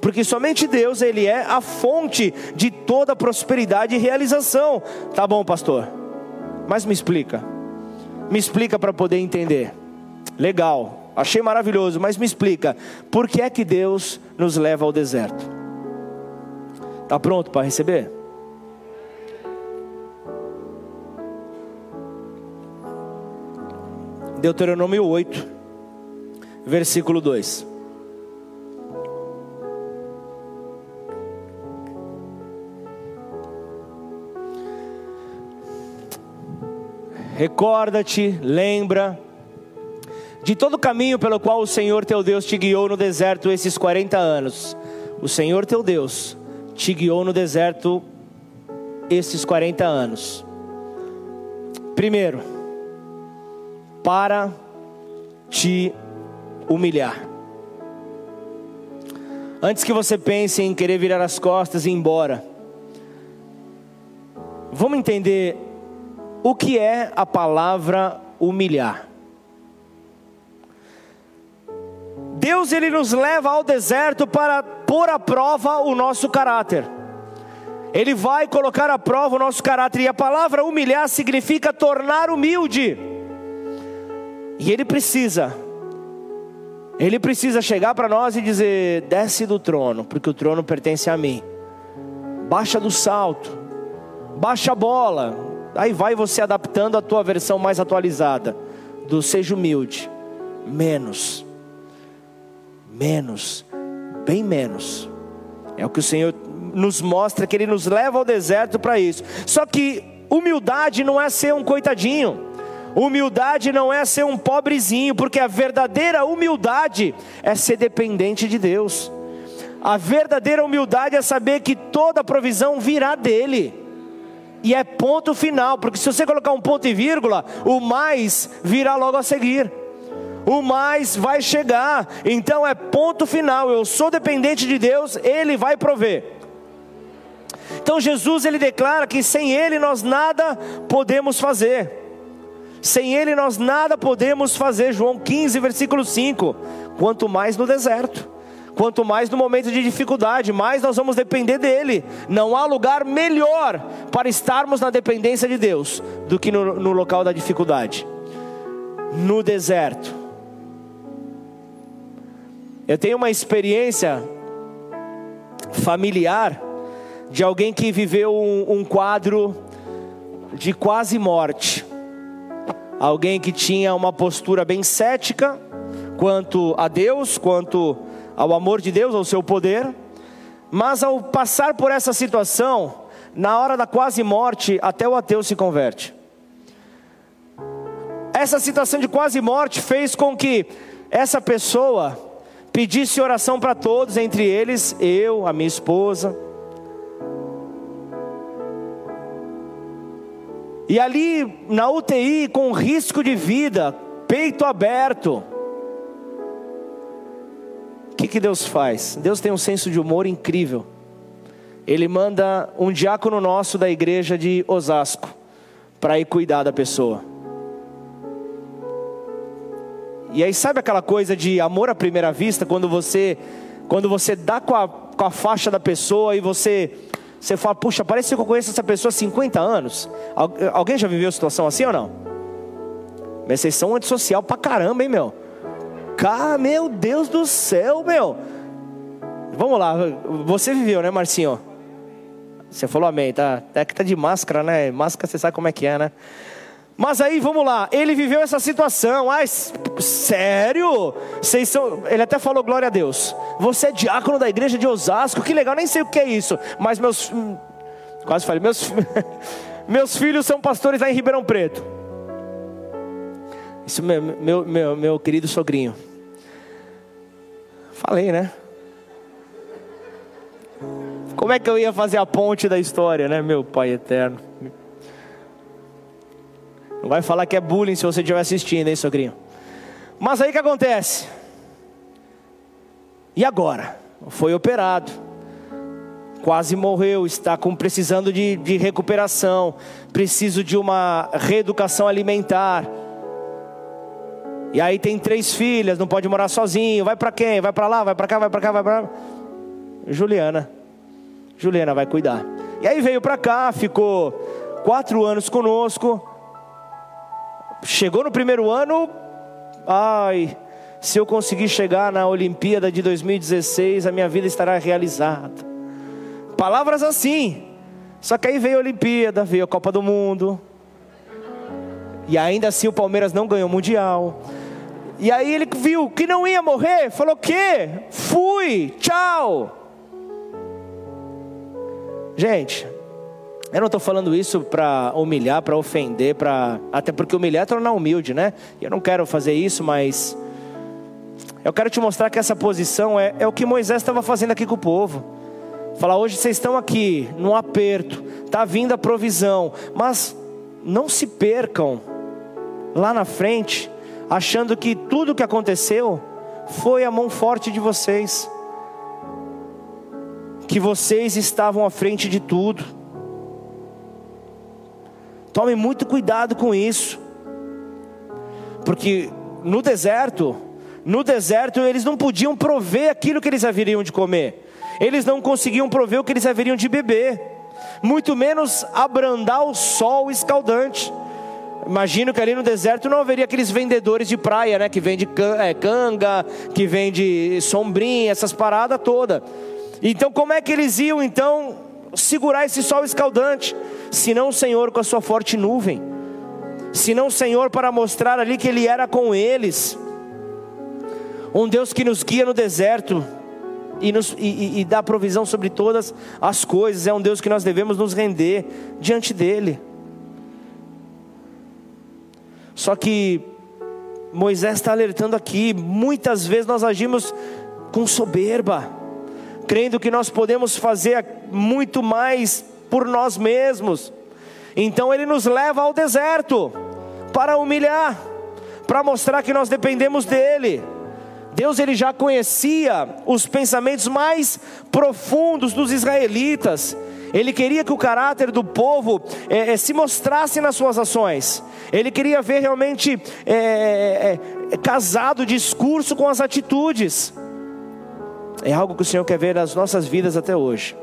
Porque somente Deus, ele é a fonte de toda prosperidade e realização. Tá bom, pastor? Mas me explica. Me explica para poder entender. Legal. Achei maravilhoso, mas me explica, por que é que Deus nos leva ao deserto? Tá pronto para receber? Deuteronômio 8, versículo 2. Recorda-te, lembra de todo o caminho pelo qual o Senhor teu Deus te guiou no deserto esses 40 anos. O Senhor teu Deus te guiou no deserto esses 40 anos. Primeiro, para te humilhar. Antes que você pense em querer virar as costas e ir embora, vamos entender o que é a palavra humilhar. Deus ele nos leva ao deserto para pôr à prova o nosso caráter. Ele vai colocar à prova o nosso caráter. E a palavra humilhar significa tornar humilde. E ele precisa, ele precisa chegar para nós e dizer: desce do trono, porque o trono pertence a mim. Baixa do salto, baixa a bola. Aí vai você adaptando a tua versão mais atualizada do seja humilde. Menos, menos, bem menos. É o que o Senhor nos mostra que Ele nos leva ao deserto para isso. Só que humildade não é ser um coitadinho. Humildade não é ser um pobrezinho, porque a verdadeira humildade é ser dependente de Deus. A verdadeira humildade é saber que toda provisão virá dele. E é ponto final, porque se você colocar um ponto e vírgula, o mais virá logo a seguir. O mais vai chegar. Então é ponto final. Eu sou dependente de Deus, ele vai prover. Então Jesus ele declara que sem ele nós nada podemos fazer. Sem ele nós nada podemos fazer. João 15, versículo 5. Quanto mais no deserto. Quanto mais no momento de dificuldade, mais nós vamos depender dele. Não há lugar melhor para estarmos na dependência de Deus do que no, no local da dificuldade no deserto. Eu tenho uma experiência familiar de alguém que viveu um, um quadro de quase morte. Alguém que tinha uma postura bem cética quanto a Deus, quanto ao amor de Deus, ao seu poder, mas ao passar por essa situação, na hora da quase morte, até o ateu se converte. Essa situação de quase morte fez com que essa pessoa pedisse oração para todos, entre eles eu, a minha esposa. E ali na UTI, com risco de vida, peito aberto, que, que Deus faz? Deus tem um senso de humor incrível. Ele manda um diácono nosso da igreja de Osasco para ir cuidar da pessoa. E aí sabe aquela coisa de amor à primeira vista, quando você quando você dá com a, com a faixa da pessoa e você você fala, puxa, parece que eu conheço essa pessoa há 50 anos. Alguém já viveu situação assim ou não? Mas vocês são antissocial pra caramba, hein, meu? cá, meu Deus do céu, meu. Vamos lá, você viveu, né, Marcinho? Você falou amém, tá? Até que tá de máscara, né? Máscara você sabe como é que é, né? Mas aí, vamos lá, ele viveu essa situação. Ai, sério? Vocês são... Ele até falou glória a Deus. Você é diácono da igreja de Osasco, que legal, nem sei o que é isso. Mas meus. Quase falei, meus, meus filhos são pastores lá em Ribeirão Preto. Isso, meu, meu, meu, meu querido sogrinho. Falei, né? Como é que eu ia fazer a ponte da história, né, meu Pai eterno? Não vai falar que é bullying se você estiver assistindo, hein, sogrinho? Mas aí que acontece? E agora? Foi operado, quase morreu, está com, precisando de, de recuperação, preciso de uma reeducação alimentar. E aí tem três filhas, não pode morar sozinho. Vai para quem? Vai para lá, vai para cá, vai para cá, vai para Juliana. Juliana vai cuidar. E aí veio para cá, ficou quatro anos conosco. Chegou no primeiro ano, ai, se eu conseguir chegar na Olimpíada de 2016, a minha vida estará realizada. Palavras assim. Só que aí veio a Olimpíada, veio a Copa do Mundo. E ainda assim o Palmeiras não ganhou o Mundial. E aí ele viu que não ia morrer, falou: "Que? Fui, tchau". Gente, eu não estou falando isso para humilhar, para ofender, para até porque humilhar é tornar humilde, né? Eu não quero fazer isso, mas eu quero te mostrar que essa posição é, é o que Moisés estava fazendo aqui com o povo. Falar hoje vocês estão aqui no aperto, tá vindo a provisão, mas não se percam lá na frente achando que tudo o que aconteceu foi a mão forte de vocês, que vocês estavam à frente de tudo. Tome muito cuidado com isso, porque no deserto, no deserto eles não podiam prover aquilo que eles haveriam de comer. eles não conseguiam prover o que eles haveriam de beber, muito menos abrandar o sol escaldante. Imagino que ali no deserto não haveria aqueles vendedores de praia, né? Que vende é, canga, que vende sombrinha, essas paradas todas. Então, como é que eles iam então segurar esse sol escaldante? Se não o Senhor com a sua forte nuvem, se não o Senhor para mostrar ali que Ele era com eles, um Deus que nos guia no deserto e, nos, e, e dá provisão sobre todas as coisas, é um Deus que nós devemos nos render diante dEle. Só que Moisés está alertando aqui, muitas vezes nós agimos com soberba, crendo que nós podemos fazer muito mais por nós mesmos. Então ele nos leva ao deserto para humilhar, para mostrar que nós dependemos dele. Deus ele já conhecia os pensamentos mais profundos dos israelitas. Ele queria que o caráter do povo é, é, se mostrasse nas suas ações. Ele queria ver realmente é, casado discurso com as atitudes. É algo que o Senhor quer ver nas nossas vidas até hoje.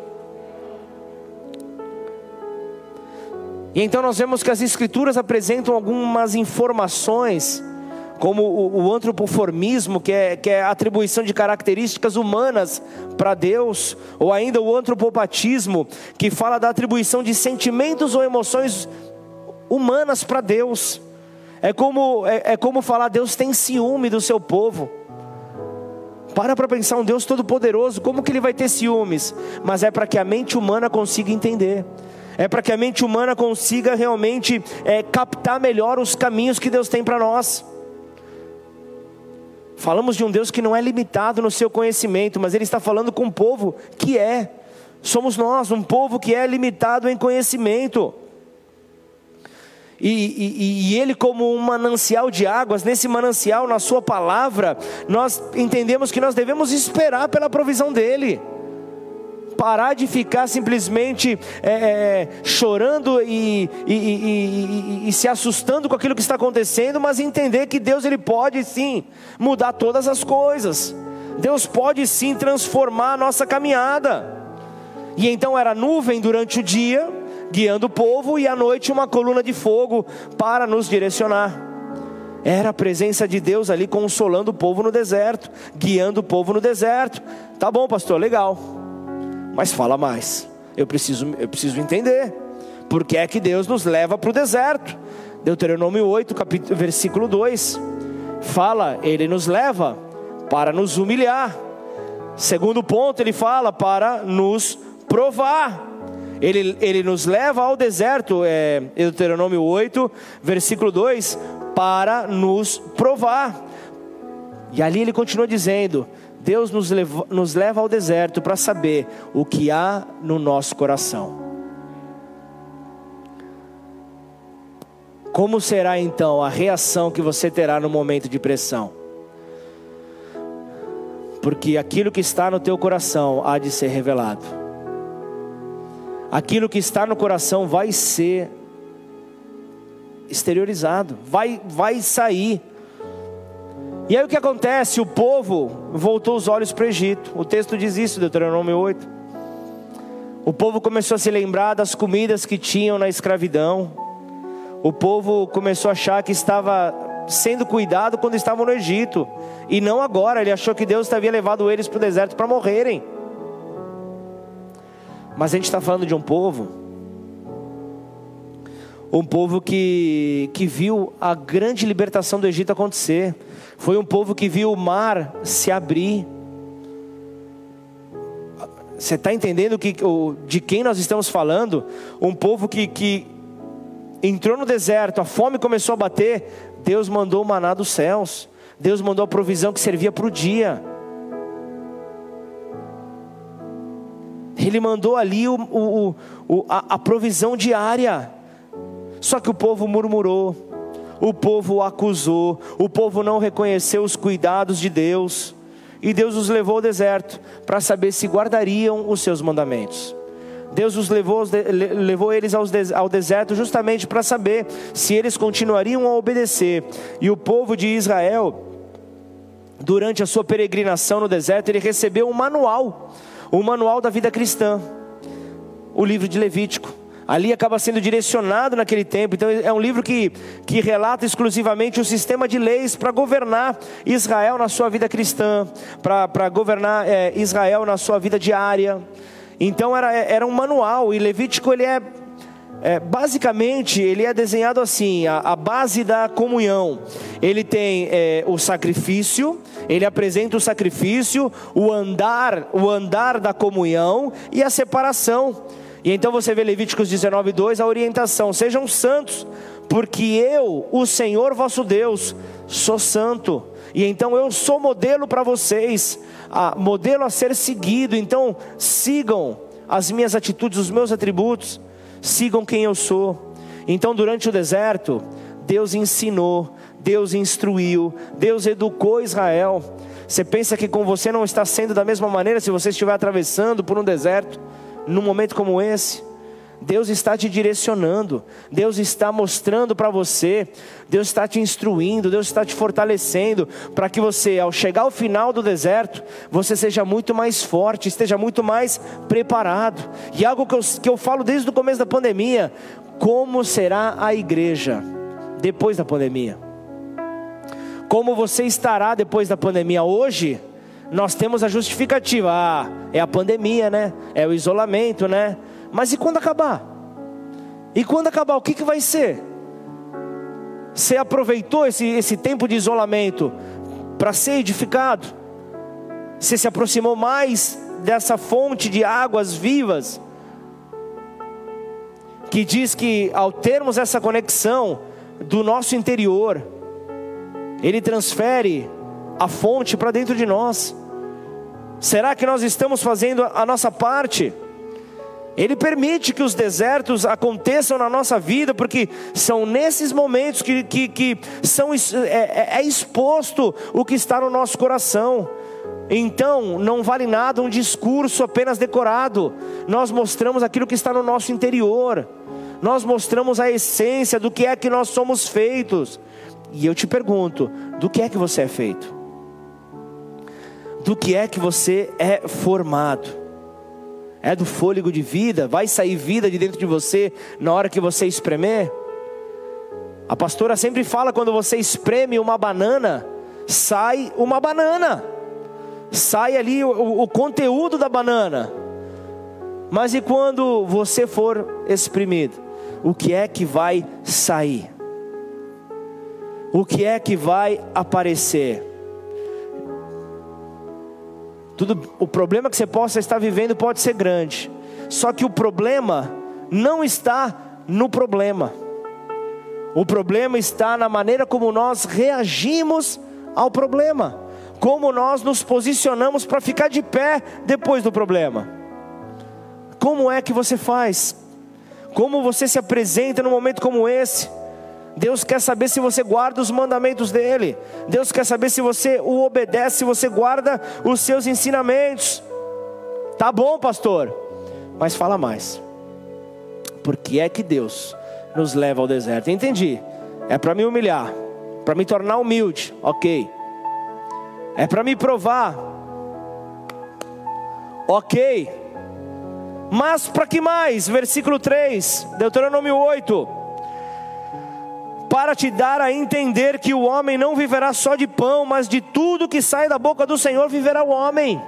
E então nós vemos que as Escrituras apresentam algumas informações como o, o antropoformismo, que é, que é a atribuição de características humanas para Deus, ou ainda o antropopatismo, que fala da atribuição de sentimentos ou emoções humanas para Deus. É como, é, é como falar, Deus tem ciúme do seu povo. Para para pensar, um Deus todo-poderoso, como que ele vai ter ciúmes? Mas é para que a mente humana consiga entender. É para que a mente humana consiga realmente é, captar melhor os caminhos que Deus tem para nós. Falamos de um Deus que não é limitado no seu conhecimento, mas Ele está falando com um povo que é. Somos nós, um povo que é limitado em conhecimento. E, e, e, Ele, como um manancial de águas, nesse manancial, na Sua palavra, nós entendemos que nós devemos esperar pela provisão dEle parar de ficar simplesmente é, é, chorando e, e, e, se assustando com aquilo que está acontecendo, mas entender que Deus ele pode sim mudar todas as coisas. Deus pode sim transformar a nossa caminhada. E então era nuvem durante o dia, guiando o povo, e à noite uma coluna de fogo para nos direcionar. Era a presença de Deus ali consolando o povo no deserto, guiando o povo no deserto. Tá bom, pastor, legal. Mas fala mais. Eu preciso, eu preciso entender. Por que é que Deus nos leva para o deserto? Deuteronômio 8, capítulo, versículo 2. Fala, Ele nos leva para nos humilhar. Segundo ponto, Ele fala para nos provar. Ele, ele nos leva ao deserto, é, Deuteronômio 8, versículo 2, para nos provar. E ali ele continua dizendo: Deus nos leva, nos leva ao deserto para saber o que há no nosso coração. Como será então a reação que você terá no momento de pressão? Porque aquilo que está no teu coração há de ser revelado. Aquilo que está no coração vai ser exteriorizado, vai, vai sair. E aí o que acontece? O povo voltou os olhos para o Egito. O texto diz isso, Deuteronômio 8. O povo começou a se lembrar das comidas que tinham na escravidão. O povo começou a achar que estava sendo cuidado quando estavam no Egito. E não agora. Ele achou que Deus havia levado eles para o deserto para morrerem. Mas a gente está falando de um povo um povo que, que viu a grande libertação do Egito acontecer. Foi um povo que viu o mar se abrir. Você está entendendo que, de quem nós estamos falando? Um povo que, que entrou no deserto, a fome começou a bater. Deus mandou o maná dos céus. Deus mandou a provisão que servia para o dia. Ele mandou ali o, o, o, a, a provisão diária. Só que o povo murmurou, o povo acusou, o povo não reconheceu os cuidados de Deus, e Deus os levou ao deserto para saber se guardariam os seus mandamentos. Deus os levou, levou eles ao deserto justamente para saber se eles continuariam a obedecer. E o povo de Israel, durante a sua peregrinação no deserto, ele recebeu um manual o manual da vida cristã, o livro de Levítico. Ali acaba sendo direcionado naquele tempo. Então é um livro que, que relata exclusivamente o sistema de leis para governar Israel na sua vida cristã, para governar é, Israel na sua vida diária. Então era, era um manual e Levítico ele é é, basicamente, ele é desenhado assim: a, a base da comunhão. Ele tem é, o sacrifício, ele apresenta o sacrifício, o andar, o andar da comunhão e a separação. E então você vê Levíticos 19, 2, a orientação: sejam santos, porque eu, o Senhor vosso Deus, sou santo. E então eu sou modelo para vocês, a, modelo a ser seguido. Então sigam as minhas atitudes, os meus atributos sigam quem eu sou. Então, durante o deserto, Deus ensinou, Deus instruiu, Deus educou Israel. Você pensa que com você não está sendo da mesma maneira se você estiver atravessando por um deserto, num momento como esse? Deus está te direcionando, Deus está mostrando para você, Deus está te instruindo, Deus está te fortalecendo, para que você, ao chegar ao final do deserto, você seja muito mais forte, esteja muito mais preparado. E algo que eu, que eu falo desde o começo da pandemia: como será a igreja depois da pandemia? Como você estará depois da pandemia? Hoje, nós temos a justificativa: ah, é a pandemia, né? É o isolamento, né? Mas e quando acabar? E quando acabar, o que, que vai ser? Você aproveitou esse, esse tempo de isolamento para ser edificado? Você se aproximou mais dessa fonte de águas vivas? Que diz que ao termos essa conexão do nosso interior, Ele transfere a fonte para dentro de nós. Será que nós estamos fazendo a nossa parte? Ele permite que os desertos aconteçam na nossa vida, porque são nesses momentos que, que, que são, é, é, é exposto o que está no nosso coração. Então, não vale nada um discurso apenas decorado, nós mostramos aquilo que está no nosso interior, nós mostramos a essência do que é que nós somos feitos. E eu te pergunto: do que é que você é feito? Do que é que você é formado? É do fôlego de vida, vai sair vida de dentro de você na hora que você espremer. A pastora sempre fala: quando você espreme uma banana, sai uma banana, sai ali o, o conteúdo da banana. Mas e quando você for exprimido, o que é que vai sair? O que é que vai aparecer? Tudo, o problema que você possa estar vivendo pode ser grande. Só que o problema não está no problema. O problema está na maneira como nós reagimos ao problema, como nós nos posicionamos para ficar de pé depois do problema. Como é que você faz? Como você se apresenta num momento como esse? Deus quer saber se você guarda os mandamentos dele. Deus quer saber se você o obedece, se você guarda os seus ensinamentos. Tá bom, pastor, mas fala mais. Por que é que Deus nos leva ao deserto? Entendi. É para me humilhar, para me tornar humilde, ok. É para me provar, ok. Mas para que mais? Versículo 3, Deuteronômio 8 para te dar a entender que o homem não viverá só de pão, mas de tudo que sai da boca do Senhor viverá o homem.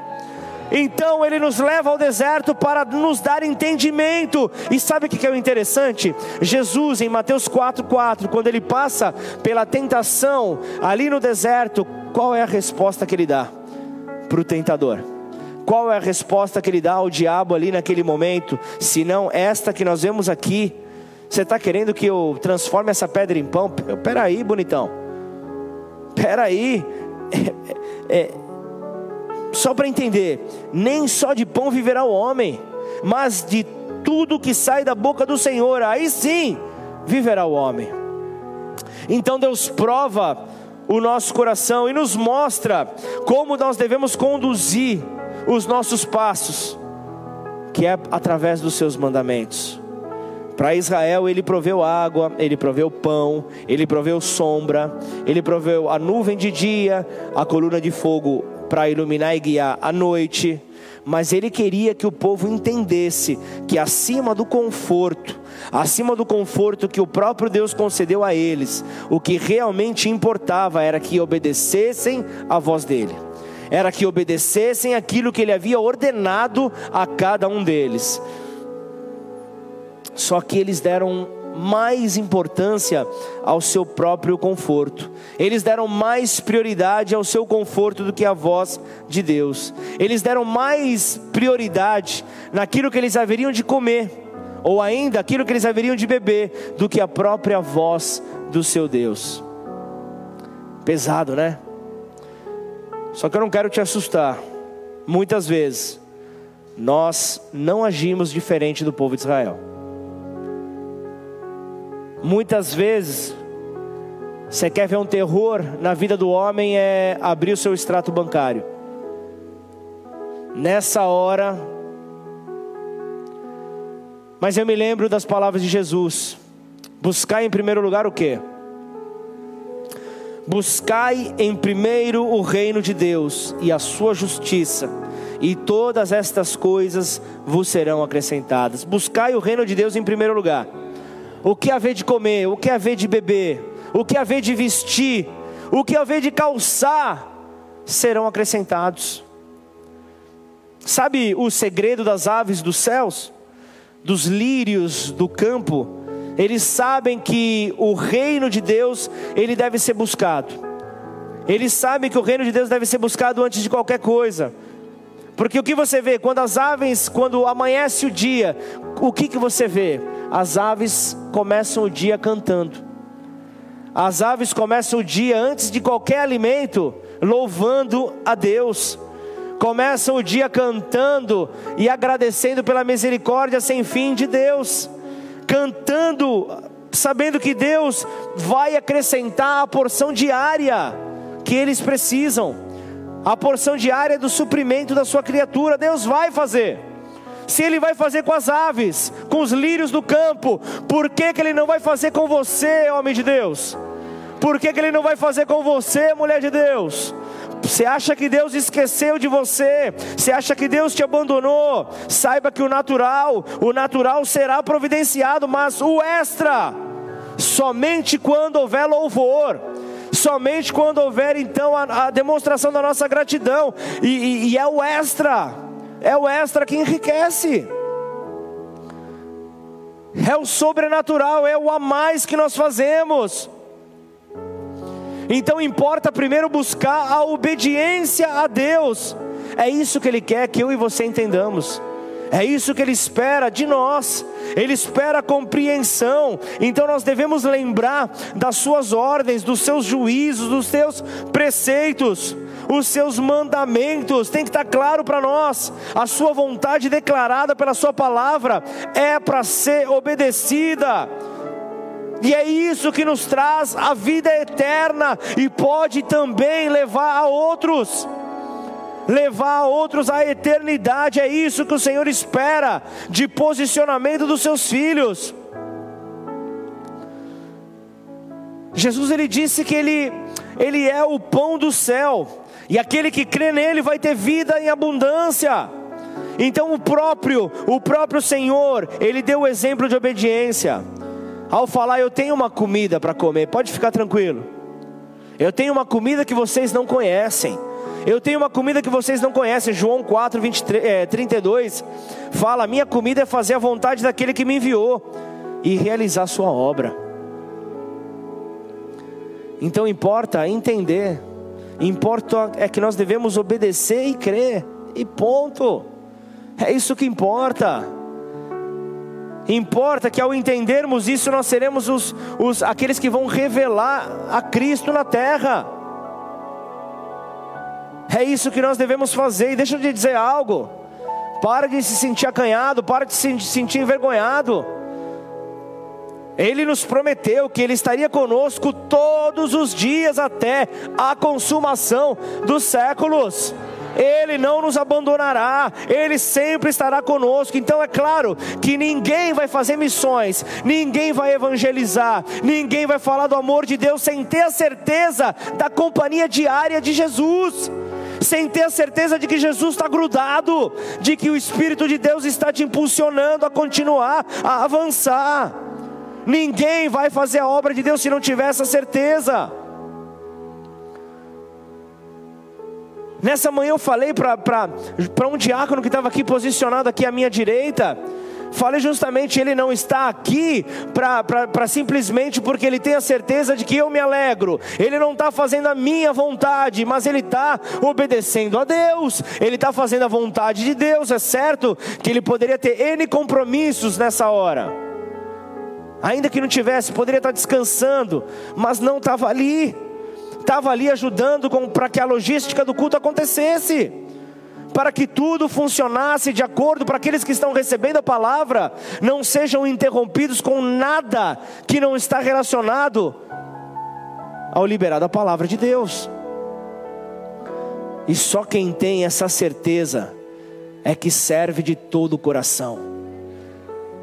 Então ele nos leva ao deserto para nos dar entendimento. E sabe o que é o interessante? Jesus, em Mateus 4,4, quando ele passa pela tentação ali no deserto, qual é a resposta que ele dá para o tentador? Qual é a resposta que ele dá ao diabo ali naquele momento? Se não esta que nós vemos aqui você está querendo que eu transforme essa pedra em pão? Peraí, bonitão. Peraí. É, é, só para entender: nem só de pão viverá o homem, mas de tudo que sai da boca do Senhor. Aí sim viverá o homem. Então Deus prova o nosso coração e nos mostra como nós devemos conduzir os nossos passos, que é através dos seus mandamentos. Para Israel ele proveu água, ele proveu pão, ele proveu sombra, ele proveu a nuvem de dia, a coluna de fogo para iluminar e guiar a noite. mas ele queria que o povo entendesse que acima do conforto, acima do conforto que o próprio Deus concedeu a eles, o que realmente importava era que obedecessem a voz dele, era que obedecessem aquilo que ele havia ordenado a cada um deles. Só que eles deram mais importância ao seu próprio conforto. Eles deram mais prioridade ao seu conforto do que a voz de Deus. Eles deram mais prioridade naquilo que eles haveriam de comer, ou ainda aquilo que eles haveriam de beber, do que a própria voz do seu Deus. Pesado, né? Só que eu não quero te assustar. Muitas vezes, nós não agimos diferente do povo de Israel. Muitas vezes, você quer ver um terror na vida do homem é abrir o seu extrato bancário. Nessa hora, mas eu me lembro das palavras de Jesus: buscai em primeiro lugar o que? Buscai em primeiro o reino de Deus e a sua justiça, e todas estas coisas vos serão acrescentadas. Buscai o reino de Deus em primeiro lugar o que haver de comer, o que haver de beber, o que haver de vestir, o que haver de calçar, serão acrescentados. Sabe o segredo das aves dos céus, dos lírios do campo? Eles sabem que o reino de Deus, ele deve ser buscado. Eles sabem que o reino de Deus deve ser buscado antes de qualquer coisa. Porque o que você vê, quando as aves, quando amanhece o dia, o que, que você vê? As aves começam o dia cantando. As aves começam o dia antes de qualquer alimento, louvando a Deus. Começam o dia cantando e agradecendo pela misericórdia sem fim de Deus. Cantando, sabendo que Deus vai acrescentar a porção diária que eles precisam. A porção diária do suprimento da sua criatura, Deus vai fazer. Se Ele vai fazer com as aves, com os lírios do campo, por que, que Ele não vai fazer com você, homem de Deus? Por que, que Ele não vai fazer com você, mulher de Deus? Você acha que Deus esqueceu de você? Você acha que Deus te abandonou? Saiba que o natural, o natural será providenciado, mas o extra, somente quando houver louvor somente quando houver então a, a demonstração da nossa gratidão, e, e, e é o extra é o extra que enriquece. É o sobrenatural, é o a mais que nós fazemos. Então importa primeiro buscar a obediência a Deus. É isso que Ele quer que eu e você entendamos. É isso que Ele espera de nós. Ele espera compreensão. Então nós devemos lembrar das Suas ordens, dos Seus juízos, dos Seus preceitos os seus mandamentos, tem que estar claro para nós, a sua vontade declarada pela sua palavra é para ser obedecida. E é isso que nos traz a vida eterna e pode também levar a outros levar a outros à eternidade. É isso que o Senhor espera de posicionamento dos seus filhos. Jesus ele disse que ele, ele é o pão do céu e aquele que crê nele vai ter vida em abundância. Então o próprio, o próprio Senhor, ele deu o exemplo de obediência. Ao falar, eu tenho uma comida para comer, pode ficar tranquilo. Eu tenho uma comida que vocês não conhecem. Eu tenho uma comida que vocês não conhecem. João 4, 23, é, 32 fala: Minha comida é fazer a vontade daquele que me enviou e realizar sua obra. Então importa entender Importa é que nós devemos obedecer e crer, e ponto. É isso que importa. Importa que ao entendermos isso, nós seremos os, os, aqueles que vão revelar a Cristo na terra. É isso que nós devemos fazer. E deixa eu te dizer algo. Para de se sentir acanhado, para de se sentir envergonhado. Ele nos prometeu que Ele estaria conosco todos os dias até a consumação dos séculos. Ele não nos abandonará, Ele sempre estará conosco. Então é claro que ninguém vai fazer missões, ninguém vai evangelizar, ninguém vai falar do amor de Deus sem ter a certeza da companhia diária de Jesus sem ter a certeza de que Jesus está grudado, de que o Espírito de Deus está te impulsionando a continuar, a avançar. Ninguém vai fazer a obra de Deus se não tiver essa certeza. Nessa manhã eu falei para um diácono que estava aqui posicionado aqui à minha direita. Falei justamente, ele não está aqui para simplesmente porque ele tem a certeza de que eu me alegro. Ele não está fazendo a minha vontade, mas ele está obedecendo a Deus. Ele está fazendo a vontade de Deus. É certo que ele poderia ter N compromissos nessa hora. Ainda que não tivesse, poderia estar descansando, mas não estava ali. Estava ali ajudando para que a logística do culto acontecesse para que tudo funcionasse de acordo para aqueles que estão recebendo a palavra, não sejam interrompidos com nada que não está relacionado ao liberar a palavra de Deus. E só quem tem essa certeza é que serve de todo o coração.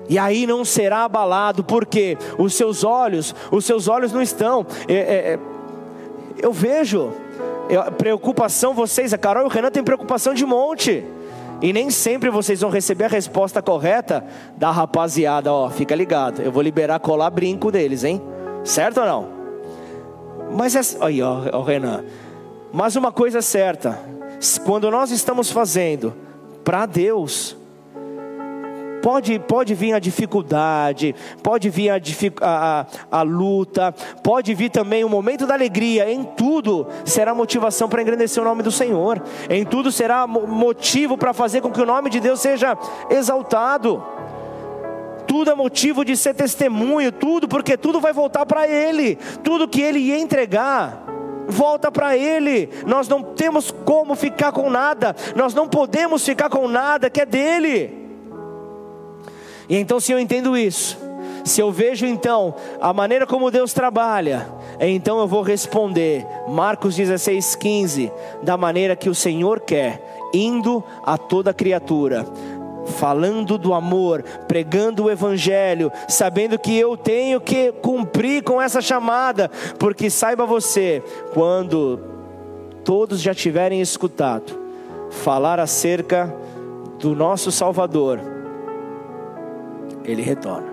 E aí não será abalado, porque os seus olhos, os seus olhos não estão. É, é, é eu vejo eu, preocupação, vocês, a Carol e o Renan têm preocupação de monte. E nem sempre vocês vão receber a resposta correta da rapaziada, ó, fica ligado. Eu vou liberar colar brinco deles, hein? Certo ou não? Mas é, aí, ó, ó Renan. Mas uma coisa é certa, quando nós estamos fazendo para Deus, Pode, pode vir a dificuldade, pode vir a, a, a, luta, pode vir também o momento da alegria. Em tudo será motivação para engrandecer o nome do Senhor. Em tudo será motivo para fazer com que o nome de Deus seja exaltado. Tudo é motivo de ser testemunho, tudo, porque tudo vai voltar para Ele. Tudo que Ele ia entregar volta para Ele. Nós não temos como ficar com nada, nós não podemos ficar com nada que é dele. E então, se eu entendo isso, se eu vejo então a maneira como Deus trabalha, então eu vou responder, Marcos 16, 15, da maneira que o Senhor quer, indo a toda criatura, falando do amor, pregando o Evangelho, sabendo que eu tenho que cumprir com essa chamada, porque saiba você, quando todos já tiverem escutado falar acerca do nosso Salvador, ele retorna.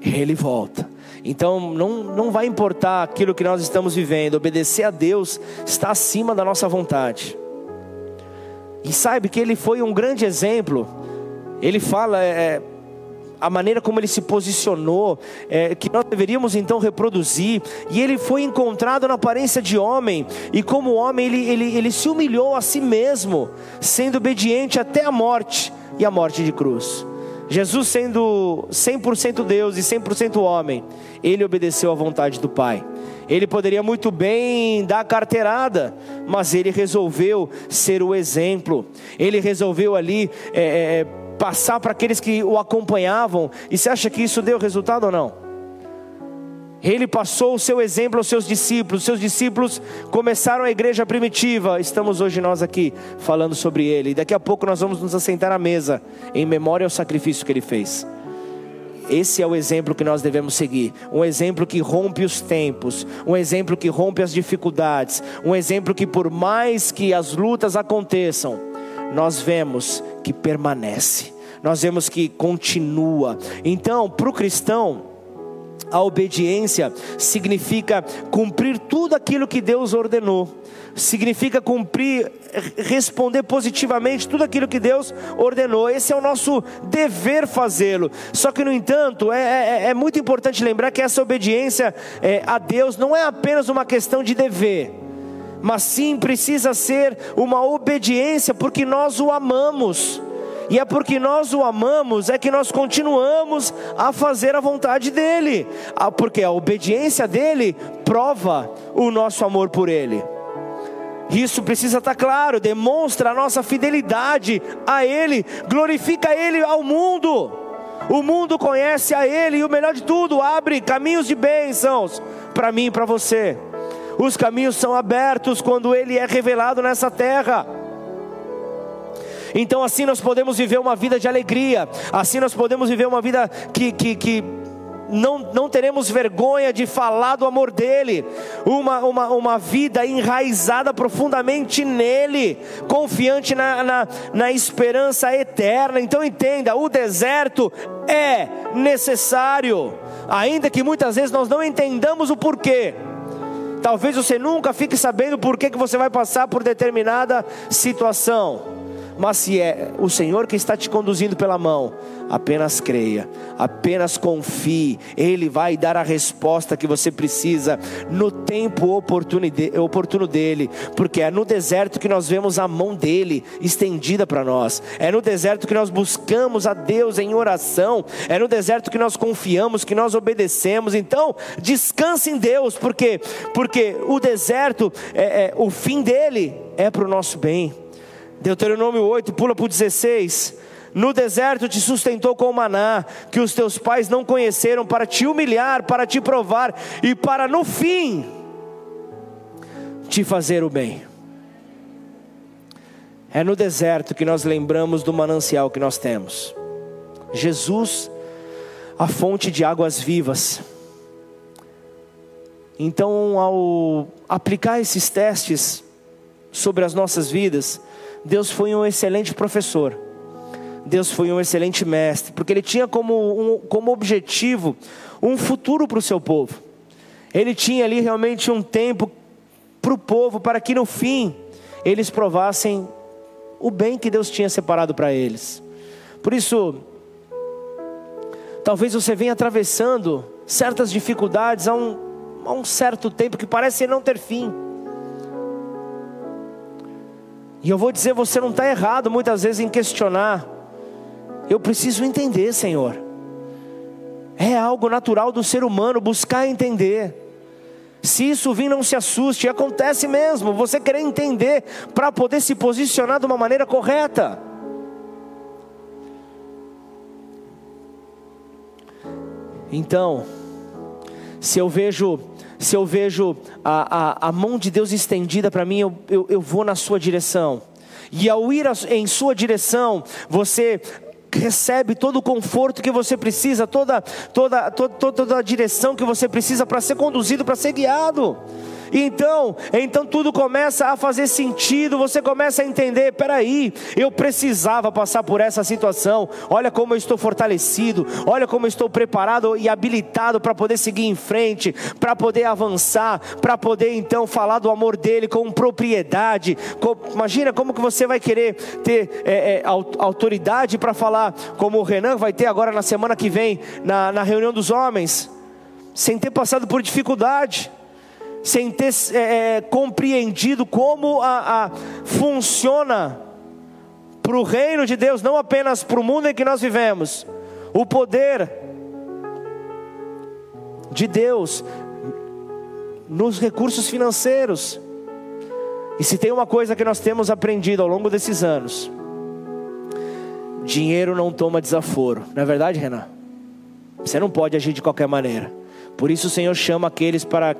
Ele volta. Então não, não vai importar aquilo que nós estamos vivendo, obedecer a Deus está acima da nossa vontade. E sabe que ele foi um grande exemplo. Ele fala é, a maneira como ele se posicionou, é, que nós deveríamos então reproduzir. E ele foi encontrado na aparência de homem, e como homem, ele, ele, ele se humilhou a si mesmo, sendo obediente até a morte e a morte de cruz. Jesus sendo 100% Deus e 100% homem, ele obedeceu à vontade do Pai. Ele poderia muito bem dar carteirada, mas ele resolveu ser o exemplo. Ele resolveu ali é, é, passar para aqueles que o acompanhavam. E você acha que isso deu resultado ou não? Ele passou o seu exemplo aos seus discípulos, seus discípulos começaram a igreja primitiva. Estamos hoje nós aqui falando sobre ele. E daqui a pouco nós vamos nos assentar à mesa em memória ao sacrifício que ele fez. Esse é o exemplo que nós devemos seguir. Um exemplo que rompe os tempos, um exemplo que rompe as dificuldades, um exemplo que, por mais que as lutas aconteçam, nós vemos que permanece, nós vemos que continua. Então, para o cristão, a obediência significa cumprir tudo aquilo que Deus ordenou, significa cumprir, responder positivamente tudo aquilo que Deus ordenou. Esse é o nosso dever fazê-lo. Só que, no entanto, é, é, é, muito importante lembrar que essa obediência é, a Deus não é apenas uma questão de dever. Mas sim precisa ser uma obediência porque nós o amamos e é porque nós o amamos é que nós continuamos a fazer a vontade dele, ah, porque a obediência dele prova o nosso amor por ele. Isso precisa estar claro, demonstra a nossa fidelidade a Ele, glorifica Ele ao mundo. O mundo conhece a Ele e o melhor de tudo, abre caminhos de bênçãos para mim e para você. Os caminhos são abertos quando Ele é revelado nessa terra. Então assim nós podemos viver uma vida de alegria, assim nós podemos viver uma vida que, que, que não, não teremos vergonha de falar do amor dEle, uma, uma, uma vida enraizada profundamente nele, confiante na, na, na esperança eterna. Então entenda: o deserto é necessário, ainda que muitas vezes nós não entendamos o porquê. Talvez você nunca fique sabendo por que, você vai passar por determinada situação. Mas se é o Senhor que está te conduzindo pela mão, apenas creia, apenas confie, Ele vai dar a resposta que você precisa no tempo oportuno dele, porque é no deserto que nós vemos a mão dele estendida para nós, é no deserto que nós buscamos a Deus em oração, é no deserto que nós confiamos, que nós obedecemos. Então, descanse em Deus, porque porque o deserto, é, é o fim dele é para o nosso bem. Deuteronômio 8, pula para o 16. No deserto te sustentou com maná, que os teus pais não conheceram, para te humilhar, para te provar e para no fim te fazer o bem. É no deserto que nós lembramos do manancial que nós temos. Jesus, a fonte de águas vivas. Então, ao aplicar esses testes sobre as nossas vidas, Deus foi um excelente professor. Deus foi um excelente mestre, porque ele tinha como, um, como objetivo um futuro para o seu povo. Ele tinha ali realmente um tempo para o povo, para que no fim eles provassem o bem que Deus tinha separado para eles. Por isso, talvez você venha atravessando certas dificuldades há um, há um certo tempo que parece não ter fim. E eu vou dizer, você não está errado muitas vezes em questionar. Eu preciso entender, Senhor. É algo natural do ser humano buscar entender. Se isso vir, não se assuste, acontece mesmo. Você querer entender para poder se posicionar de uma maneira correta. Então, se eu vejo se eu vejo a, a, a mão de Deus estendida para mim, eu, eu, eu vou na sua direção. E ao ir em sua direção, você recebe todo o conforto que você precisa, toda, toda, toda, toda a direção que você precisa para ser conduzido, para ser guiado. Então, então tudo começa a fazer sentido, você começa a entender, peraí, eu precisava passar por essa situação, olha como eu estou fortalecido, olha como eu estou preparado e habilitado para poder seguir em frente, para poder avançar, para poder então falar do amor dele com propriedade, com, imagina como que você vai querer ter é, é, autoridade para falar, como o Renan vai ter agora na semana que vem, na, na reunião dos homens, sem ter passado por dificuldade, sem ter é, é, compreendido como a, a funciona para o reino de Deus, não apenas para o mundo em que nós vivemos, o poder de Deus nos recursos financeiros. E se tem uma coisa que nós temos aprendido ao longo desses anos, dinheiro não toma desaforo, não é verdade, Renan? Você não pode agir de qualquer maneira. Por isso o Senhor chama aqueles para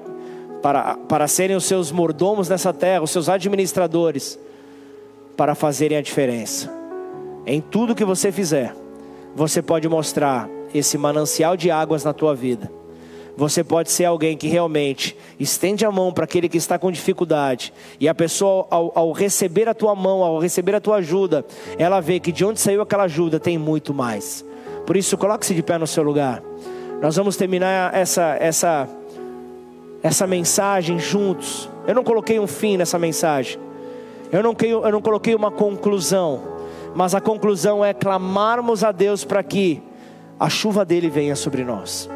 para, para serem os seus mordomos nessa terra, os seus administradores, para fazerem a diferença. Em tudo que você fizer, você pode mostrar esse manancial de águas na tua vida. Você pode ser alguém que realmente estende a mão para aquele que está com dificuldade, e a pessoa, ao, ao, receber a tua mão, ao receber a tua ajuda, ela vê que de onde saiu aquela ajuda tem muito mais. Por isso, coloque-se de pé no seu lugar. Nós vamos terminar essa, essa essa mensagem juntos. Eu não coloquei um fim nessa mensagem. Eu não, eu não coloquei uma conclusão. Mas a conclusão é clamarmos a Deus para que a chuva dele venha sobre nós.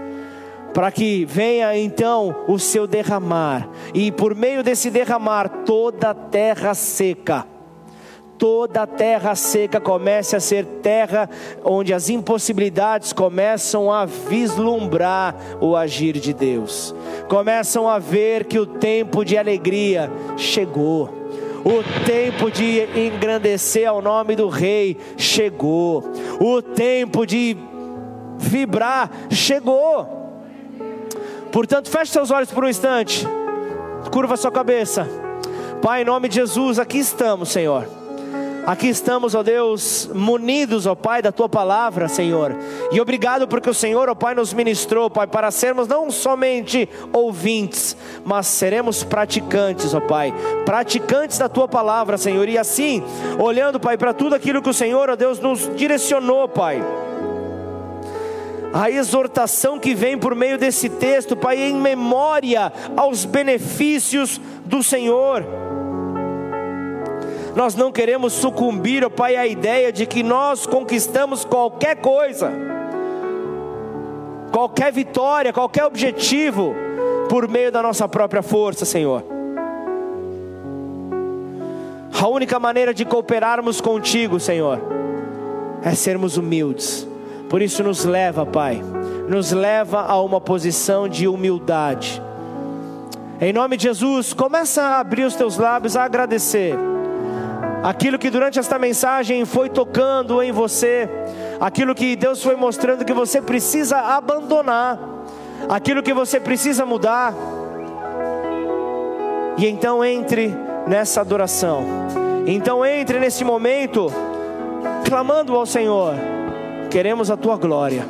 Para que venha então o seu derramar. E por meio desse derramar, toda a terra seca toda a terra seca comece a ser terra onde as impossibilidades começam a vislumbrar o agir de Deus, começam a ver que o tempo de alegria chegou. O tempo de engrandecer ao nome do Rei chegou. O tempo de vibrar chegou. Portanto, feche seus olhos por um instante. Curva sua cabeça. Pai, em nome de Jesus, aqui estamos, Senhor Aqui estamos, ó Deus, munidos, ó Pai, da tua palavra, Senhor. E obrigado porque o Senhor, ó Pai, nos ministrou, Pai, para sermos não somente ouvintes, mas seremos praticantes, ó Pai. Praticantes da tua palavra, Senhor. E assim, olhando, Pai, para tudo aquilo que o Senhor, ó Deus, nos direcionou, Pai a exortação que vem por meio desse texto, Pai, em memória aos benefícios do Senhor. Nós não queremos sucumbir, ó Pai, à ideia de que nós conquistamos qualquer coisa, qualquer vitória, qualquer objetivo, por meio da nossa própria força, Senhor. A única maneira de cooperarmos contigo, Senhor, é sermos humildes. Por isso, nos leva, Pai, nos leva a uma posição de humildade. Em nome de Jesus, começa a abrir os teus lábios a agradecer aquilo que durante esta mensagem foi tocando em você, aquilo que Deus foi mostrando que você precisa abandonar, aquilo que você precisa mudar. E então entre nessa adoração. Então entre nesse momento clamando ao Senhor. Queremos a tua glória.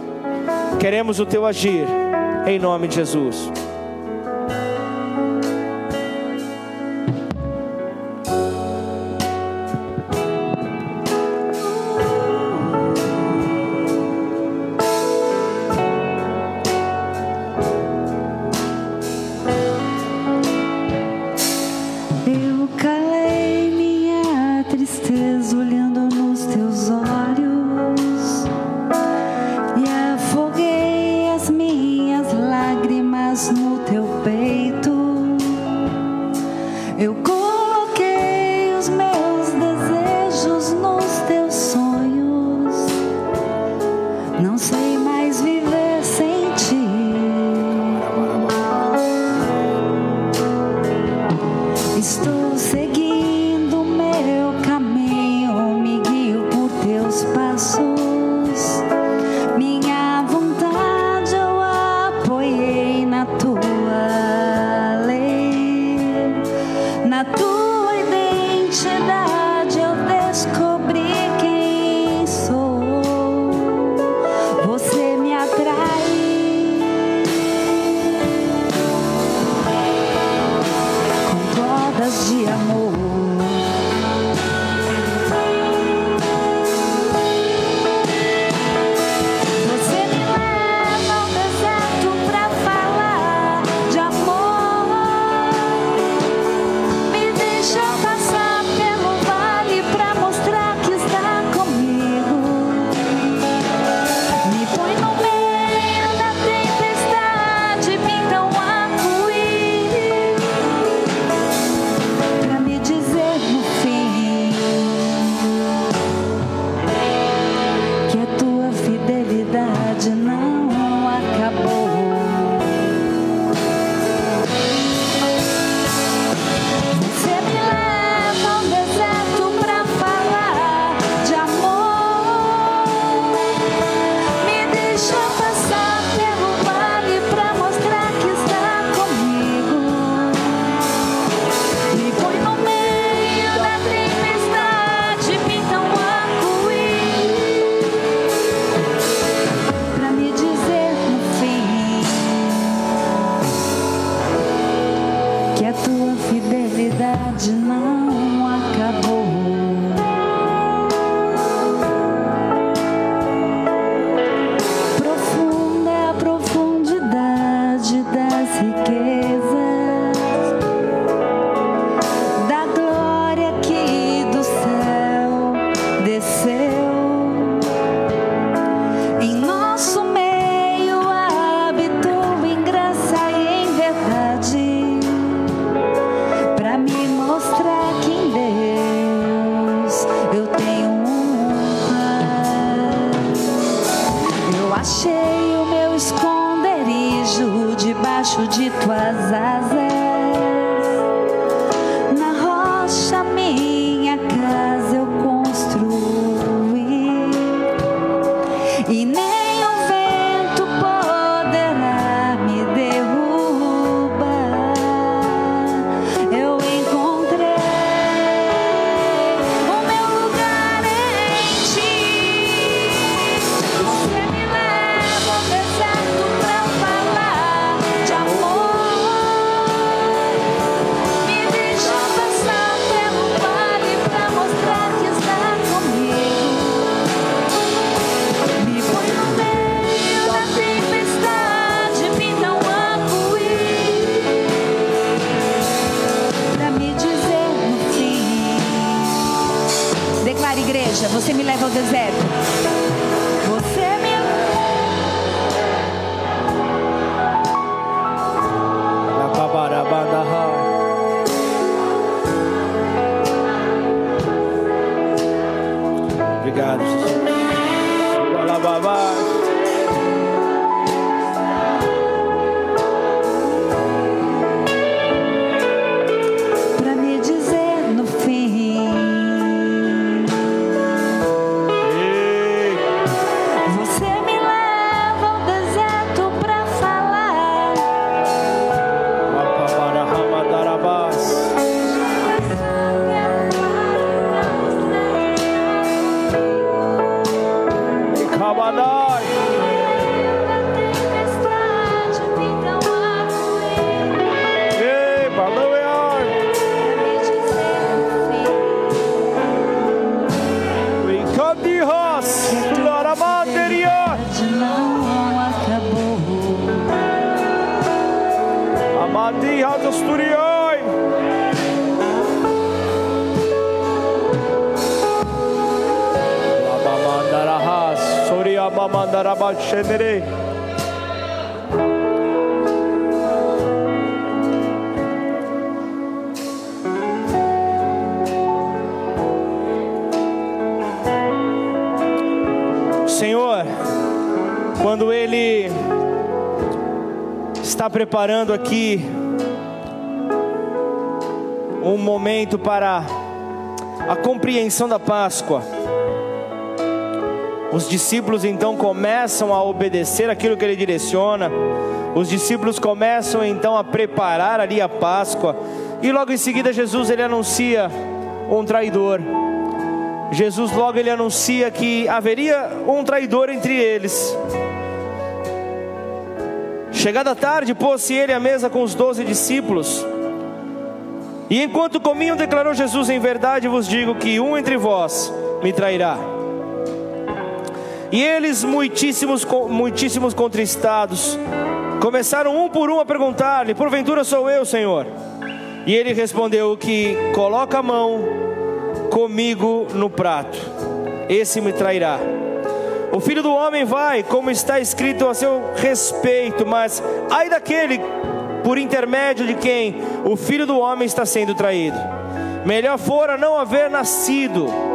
Queremos o teu agir em nome de Jesus. Mamandarabas Shendere. Senhor, quando Ele está preparando aqui um momento para a compreensão da Páscoa, os discípulos então começam a obedecer aquilo que ele direciona, os discípulos começam então a preparar ali a Páscoa, e logo em seguida Jesus ele anuncia um traidor. Jesus logo ele anuncia que haveria um traidor entre eles. Chegada tarde, pôs-se ele à mesa com os doze discípulos. E enquanto comiam, declarou Jesus: Em verdade vos digo que um entre vós me trairá. E eles, muitíssimos, muitíssimos contristados, começaram um por um a perguntar-lhe: Porventura sou eu, Senhor? E ele respondeu: Que coloca a mão comigo no prato, esse me trairá. O filho do homem vai, como está escrito a seu respeito, mas ai daquele por intermédio de quem o filho do homem está sendo traído. Melhor fora não haver nascido.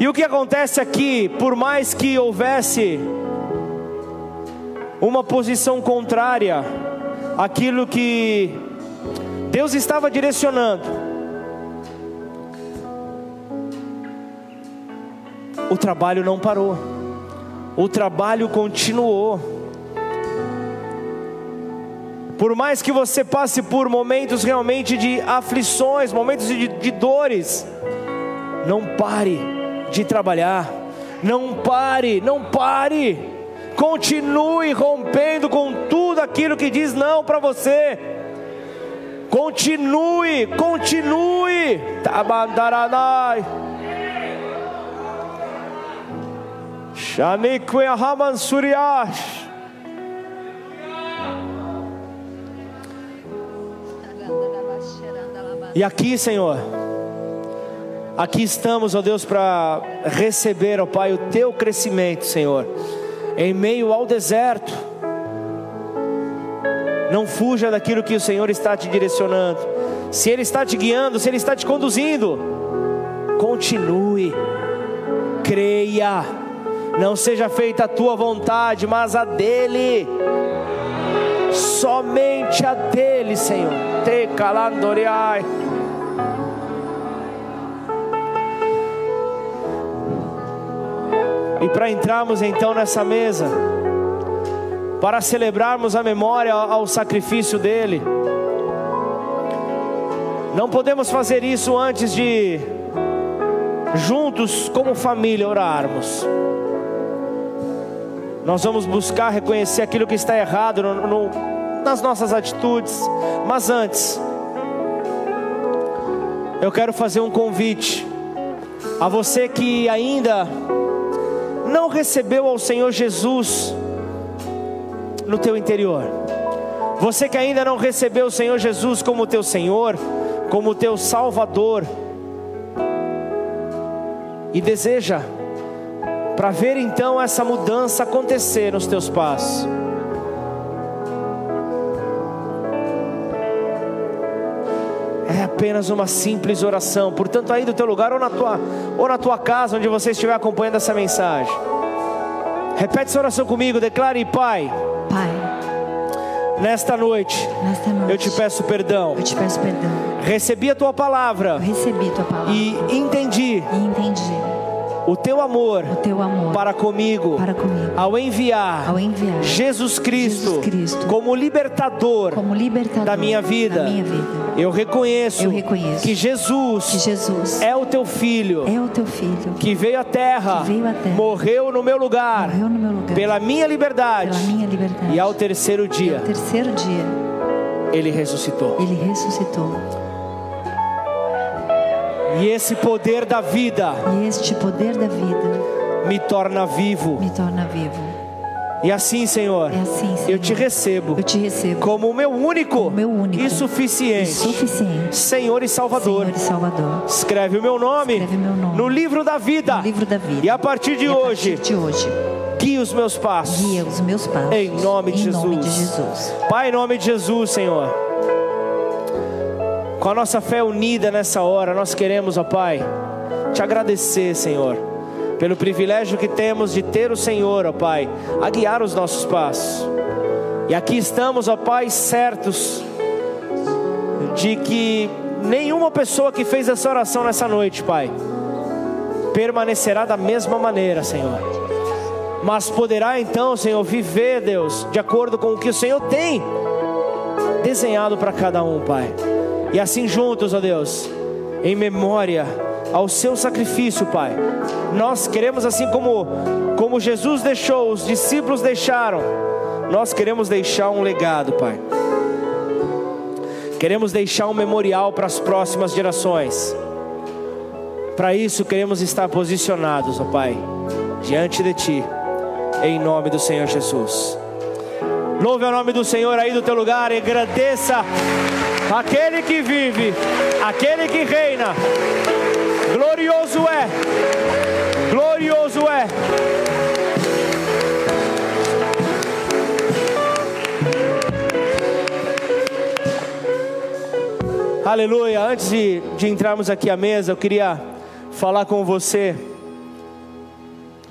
E o que acontece aqui, por mais que houvesse uma posição contrária àquilo que Deus estava direcionando, o trabalho não parou, o trabalho continuou. Por mais que você passe por momentos realmente de aflições, momentos de, de dores, não pare de trabalhar, não pare, não pare, continue rompendo com tudo aquilo que diz não para você. Continue, continue. Tabandaranai. Shanikwe Haman Suriash. E aqui, Senhor, aqui estamos, ó Deus, para receber, ó Pai, o teu crescimento, Senhor, em meio ao deserto. Não fuja daquilo que o Senhor está te direcionando. Se Ele está te guiando, se Ele está te conduzindo, continue, creia. Não seja feita a tua vontade, mas a dele. Somente a dele, Senhor. Te calandoriai. E para entrarmos então nessa mesa, para celebrarmos a memória ao sacrifício dele, não podemos fazer isso antes de, juntos como família, orarmos. Nós vamos buscar reconhecer aquilo que está errado no, no, nas nossas atitudes, mas antes, eu quero fazer um convite a você que ainda não recebeu ao Senhor Jesus no teu interior. Você que ainda não recebeu o Senhor Jesus como teu Senhor, como teu Salvador. e deseja para ver então essa mudança acontecer nos teus passos. Apenas uma simples oração. Portanto, aí do teu lugar ou na tua ou na tua casa onde você estiver acompanhando essa mensagem. Repete essa oração comigo, declare, Pai. Pai, Nesta noite, nesta noite eu te peço perdão. eu te peço perdão. Recebi a tua Eu palavra recebi tua palavra e entendi e entendi o teu amor o teu amor para comigo para comigo. ao enviar Ao enviar Jesus Cristo, Jesus Cristo como libertador como libertador da minha vida. da minha vida. Eu reconheço, Eu reconheço que Jesus Que Jesus é o teu filho é o teu filho que veio à terra, veio à terra. morreu no meu lugar, morreu no meu lugar pela minha liberdade, pela minha liberdade. e ao terceiro dia ao terceiro dia ele ressuscitou. ele ressuscitou. E esse poder da vida E este poder da vida me torna vivo. me torna vivo. E assim, Senhor, É assim, Senhor. eu te recebo Eu te recebo como o meu único, o meu único e suficiente suficiente Senhor e Salvador. Senhor e Salvador. Escreve o meu nome, Escreve meu nome no livro da vida. No livro da vida. E a partir de E a hoje, partir de hoje, guia os meus passos. guia os meus passos. Em nome de Em nome de Jesus. Jesus. Pai, em nome de Jesus, Senhor. Com a nossa fé unida nessa hora, nós queremos, ó Pai, te agradecer, Senhor, pelo privilégio que temos de ter o Senhor, ó Pai, a guiar os nossos passos. E aqui estamos, ó Pai, certos de que nenhuma pessoa que fez essa oração nessa noite, Pai, permanecerá da mesma maneira, Senhor. Mas poderá então, Senhor, viver, Deus, de acordo com o que o Senhor tem desenhado para cada um, Pai. E assim juntos, ó Deus, em memória ao seu sacrifício, Pai. Nós queremos assim como como Jesus deixou, os discípulos deixaram, nós queremos deixar um legado, Pai. Queremos deixar um memorial para as próximas gerações. Para isso queremos estar posicionados, ó Pai, diante de ti, em nome do Senhor Jesus. Louve o nome do Senhor aí do teu lugar, agradeça aquele que vive, aquele que reina. Glorioso é, glorioso é. Aleluia. Antes de, de entrarmos aqui à mesa, eu queria falar com você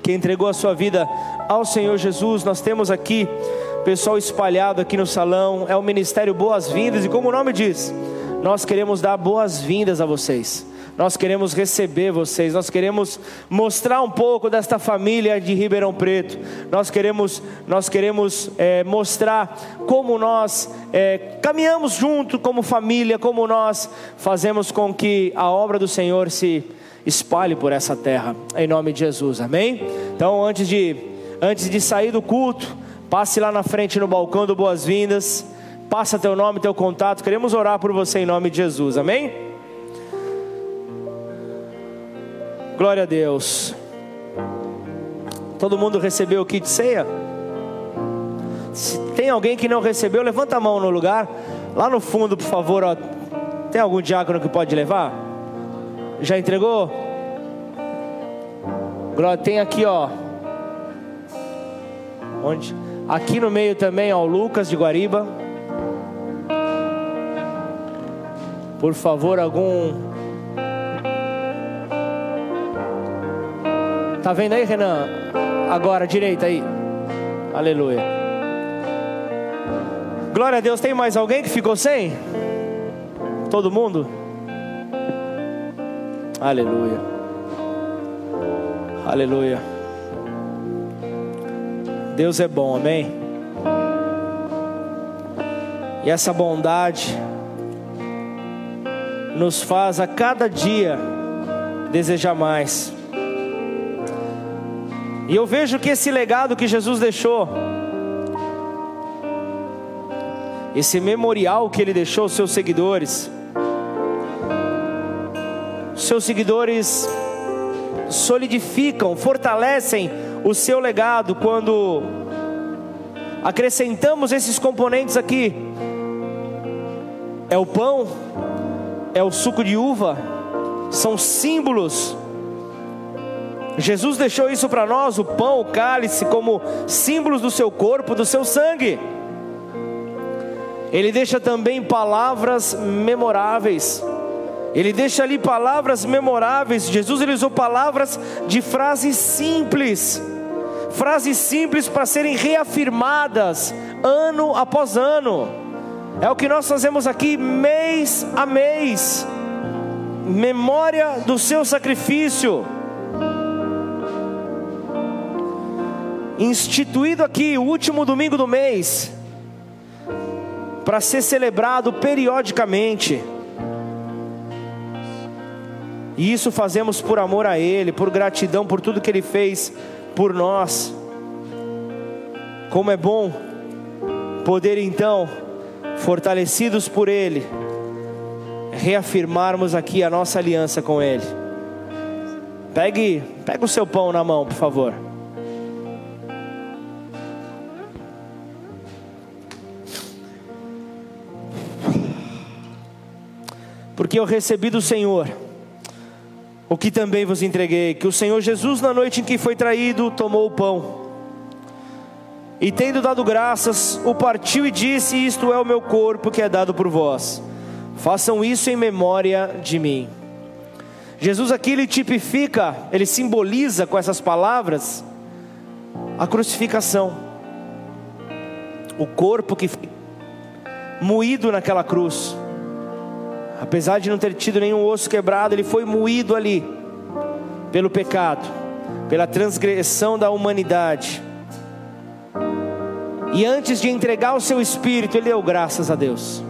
que entregou a sua vida ao Senhor Jesus. Nós temos aqui pessoal espalhado aqui no salão. É o ministério Boas-Vindas e como o nome diz, nós queremos dar boas-vindas a vocês. Nós queremos receber vocês, nós queremos mostrar um pouco desta família de Ribeirão Preto. Nós queremos, nós queremos é, mostrar como nós é, caminhamos junto como família, como nós fazemos com que a obra do Senhor se espalhe por essa terra, em nome de Jesus, amém? Então, antes de, antes de sair do culto, passe lá na frente no balcão do Boas-Vindas, passa teu nome, teu contato, queremos orar por você em nome de Jesus, amém? Glória a Deus. Todo mundo recebeu o kit ceia? Se tem alguém que não recebeu, levanta a mão no lugar. Lá no fundo, por favor, ó. Tem algum diácono que pode levar? Já entregou? Glória, tem aqui, ó. Onde? Aqui no meio também, ó, o Lucas de Guariba. Por favor, algum Tá vendo aí, Renan? Agora, direita aí. Aleluia. Glória a Deus. Tem mais alguém que ficou sem? Todo mundo? Aleluia. Aleluia. Deus é bom, amém? E essa bondade nos faz a cada dia desejar mais. E eu vejo que esse legado que Jesus deixou, esse memorial que ele deixou aos seus seguidores, seus seguidores solidificam, fortalecem o seu legado quando acrescentamos esses componentes aqui. É o pão, é o suco de uva, são símbolos Jesus deixou isso para nós, o pão, o cálice, como símbolos do seu corpo, do seu sangue. Ele deixa também palavras memoráveis. Ele deixa ali palavras memoráveis. Jesus ele usou palavras de frases simples. Frases simples para serem reafirmadas ano após ano. É o que nós fazemos aqui mês a mês. Memória do seu sacrifício. Instituído aqui o último domingo do mês para ser celebrado periodicamente. E isso fazemos por amor a Ele, por gratidão por tudo que Ele fez por nós. Como é bom poder então, fortalecidos por Ele, reafirmarmos aqui a nossa aliança com Ele. Pegue, pegue o seu pão na mão, por favor. porque eu recebi do Senhor o que também vos entreguei, que o Senhor Jesus, na noite em que foi traído, tomou o pão, e tendo dado graças, o partiu e disse: Isto é o meu corpo que é dado por vós, façam isso em memória de mim. Jesus aqui ele tipifica, ele simboliza com essas palavras a crucificação, o corpo que foi moído naquela cruz apesar de não ter tido nenhum osso quebrado, ele foi moído ali pelo pecado, pela transgressão da humanidade. E antes de entregar o seu espírito, ele deu graças a Deus.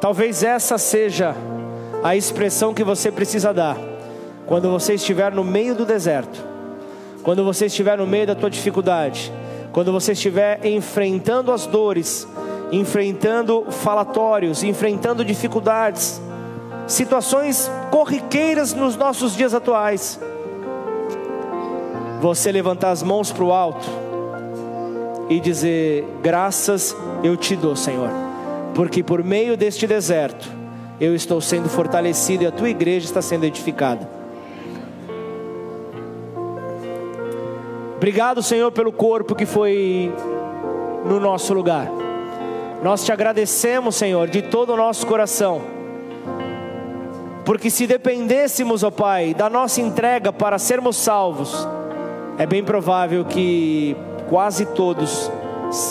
Talvez essa seja a expressão que você precisa dar quando você estiver no meio do deserto, quando você estiver no meio da tua dificuldade quando você estiver enfrentando as dores, enfrentando falatórios, enfrentando dificuldades, situações corriqueiras nos nossos dias atuais, você levantar as mãos para o alto e dizer: Graças eu te dou, Senhor, porque por meio deste deserto eu estou sendo fortalecido e a tua igreja está sendo edificada. Obrigado, Senhor, pelo corpo que foi no nosso lugar. Nós te agradecemos, Senhor, de todo o nosso coração. Porque se dependêssemos, ó Pai, da nossa entrega para sermos salvos, é bem provável que quase todos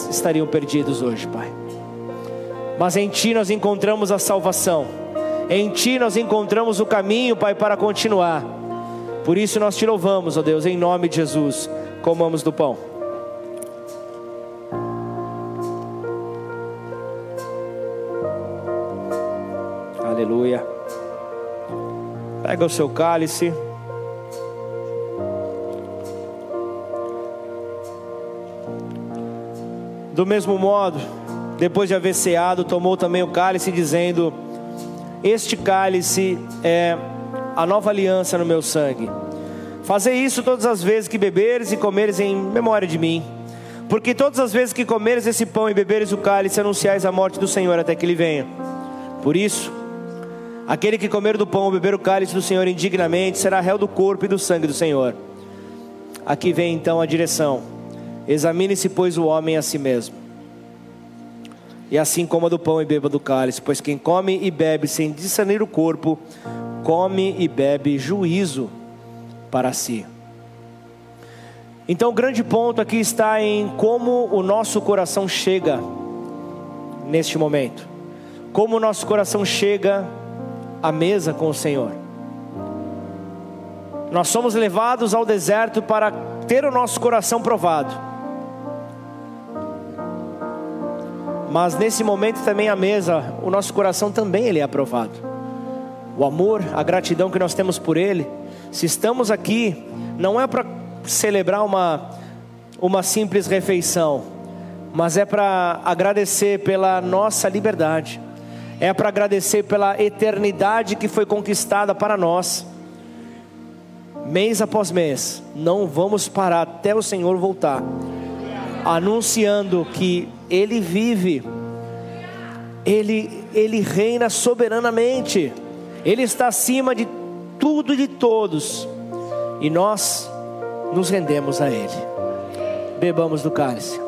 estariam perdidos hoje, Pai. Mas em Ti nós encontramos a salvação. Em Ti nós encontramos o caminho, Pai, para continuar. Por isso nós te louvamos, ó Deus, em nome de Jesus comamos do pão. Aleluia. Pega o seu cálice. Do mesmo modo, depois de haver ceado, tomou também o cálice, dizendo: Este cálice é a nova aliança no meu sangue Fazer isso todas as vezes que beberes e comeres em memória de mim. Porque todas as vezes que comeres esse pão e beberes o cálice, anunciais a morte do Senhor até que ele venha. Por isso, aquele que comer do pão ou beber o cálice do Senhor indignamente será réu do corpo e do sangue do Senhor. Aqui vem então a direção. Examine-se, pois, o homem a si mesmo. E assim coma do pão e beba do cálice, pois quem come e bebe sem discernir o corpo, come e bebe juízo para si. Então, o grande ponto aqui está em como o nosso coração chega neste momento, como o nosso coração chega à mesa com o Senhor. Nós somos levados ao deserto para ter o nosso coração provado. Mas nesse momento também à mesa, o nosso coração também ele é aprovado. O amor, a gratidão que nós temos por ele, se estamos aqui, não é para celebrar uma, uma simples refeição, mas é para agradecer pela nossa liberdade, é para agradecer pela eternidade que foi conquistada para nós. Mês após mês, não vamos parar até o Senhor voltar, anunciando que Ele vive, Ele, Ele reina soberanamente. Ele está acima de tudo de todos, e nós nos rendemos a Ele. Bebamos do cálice.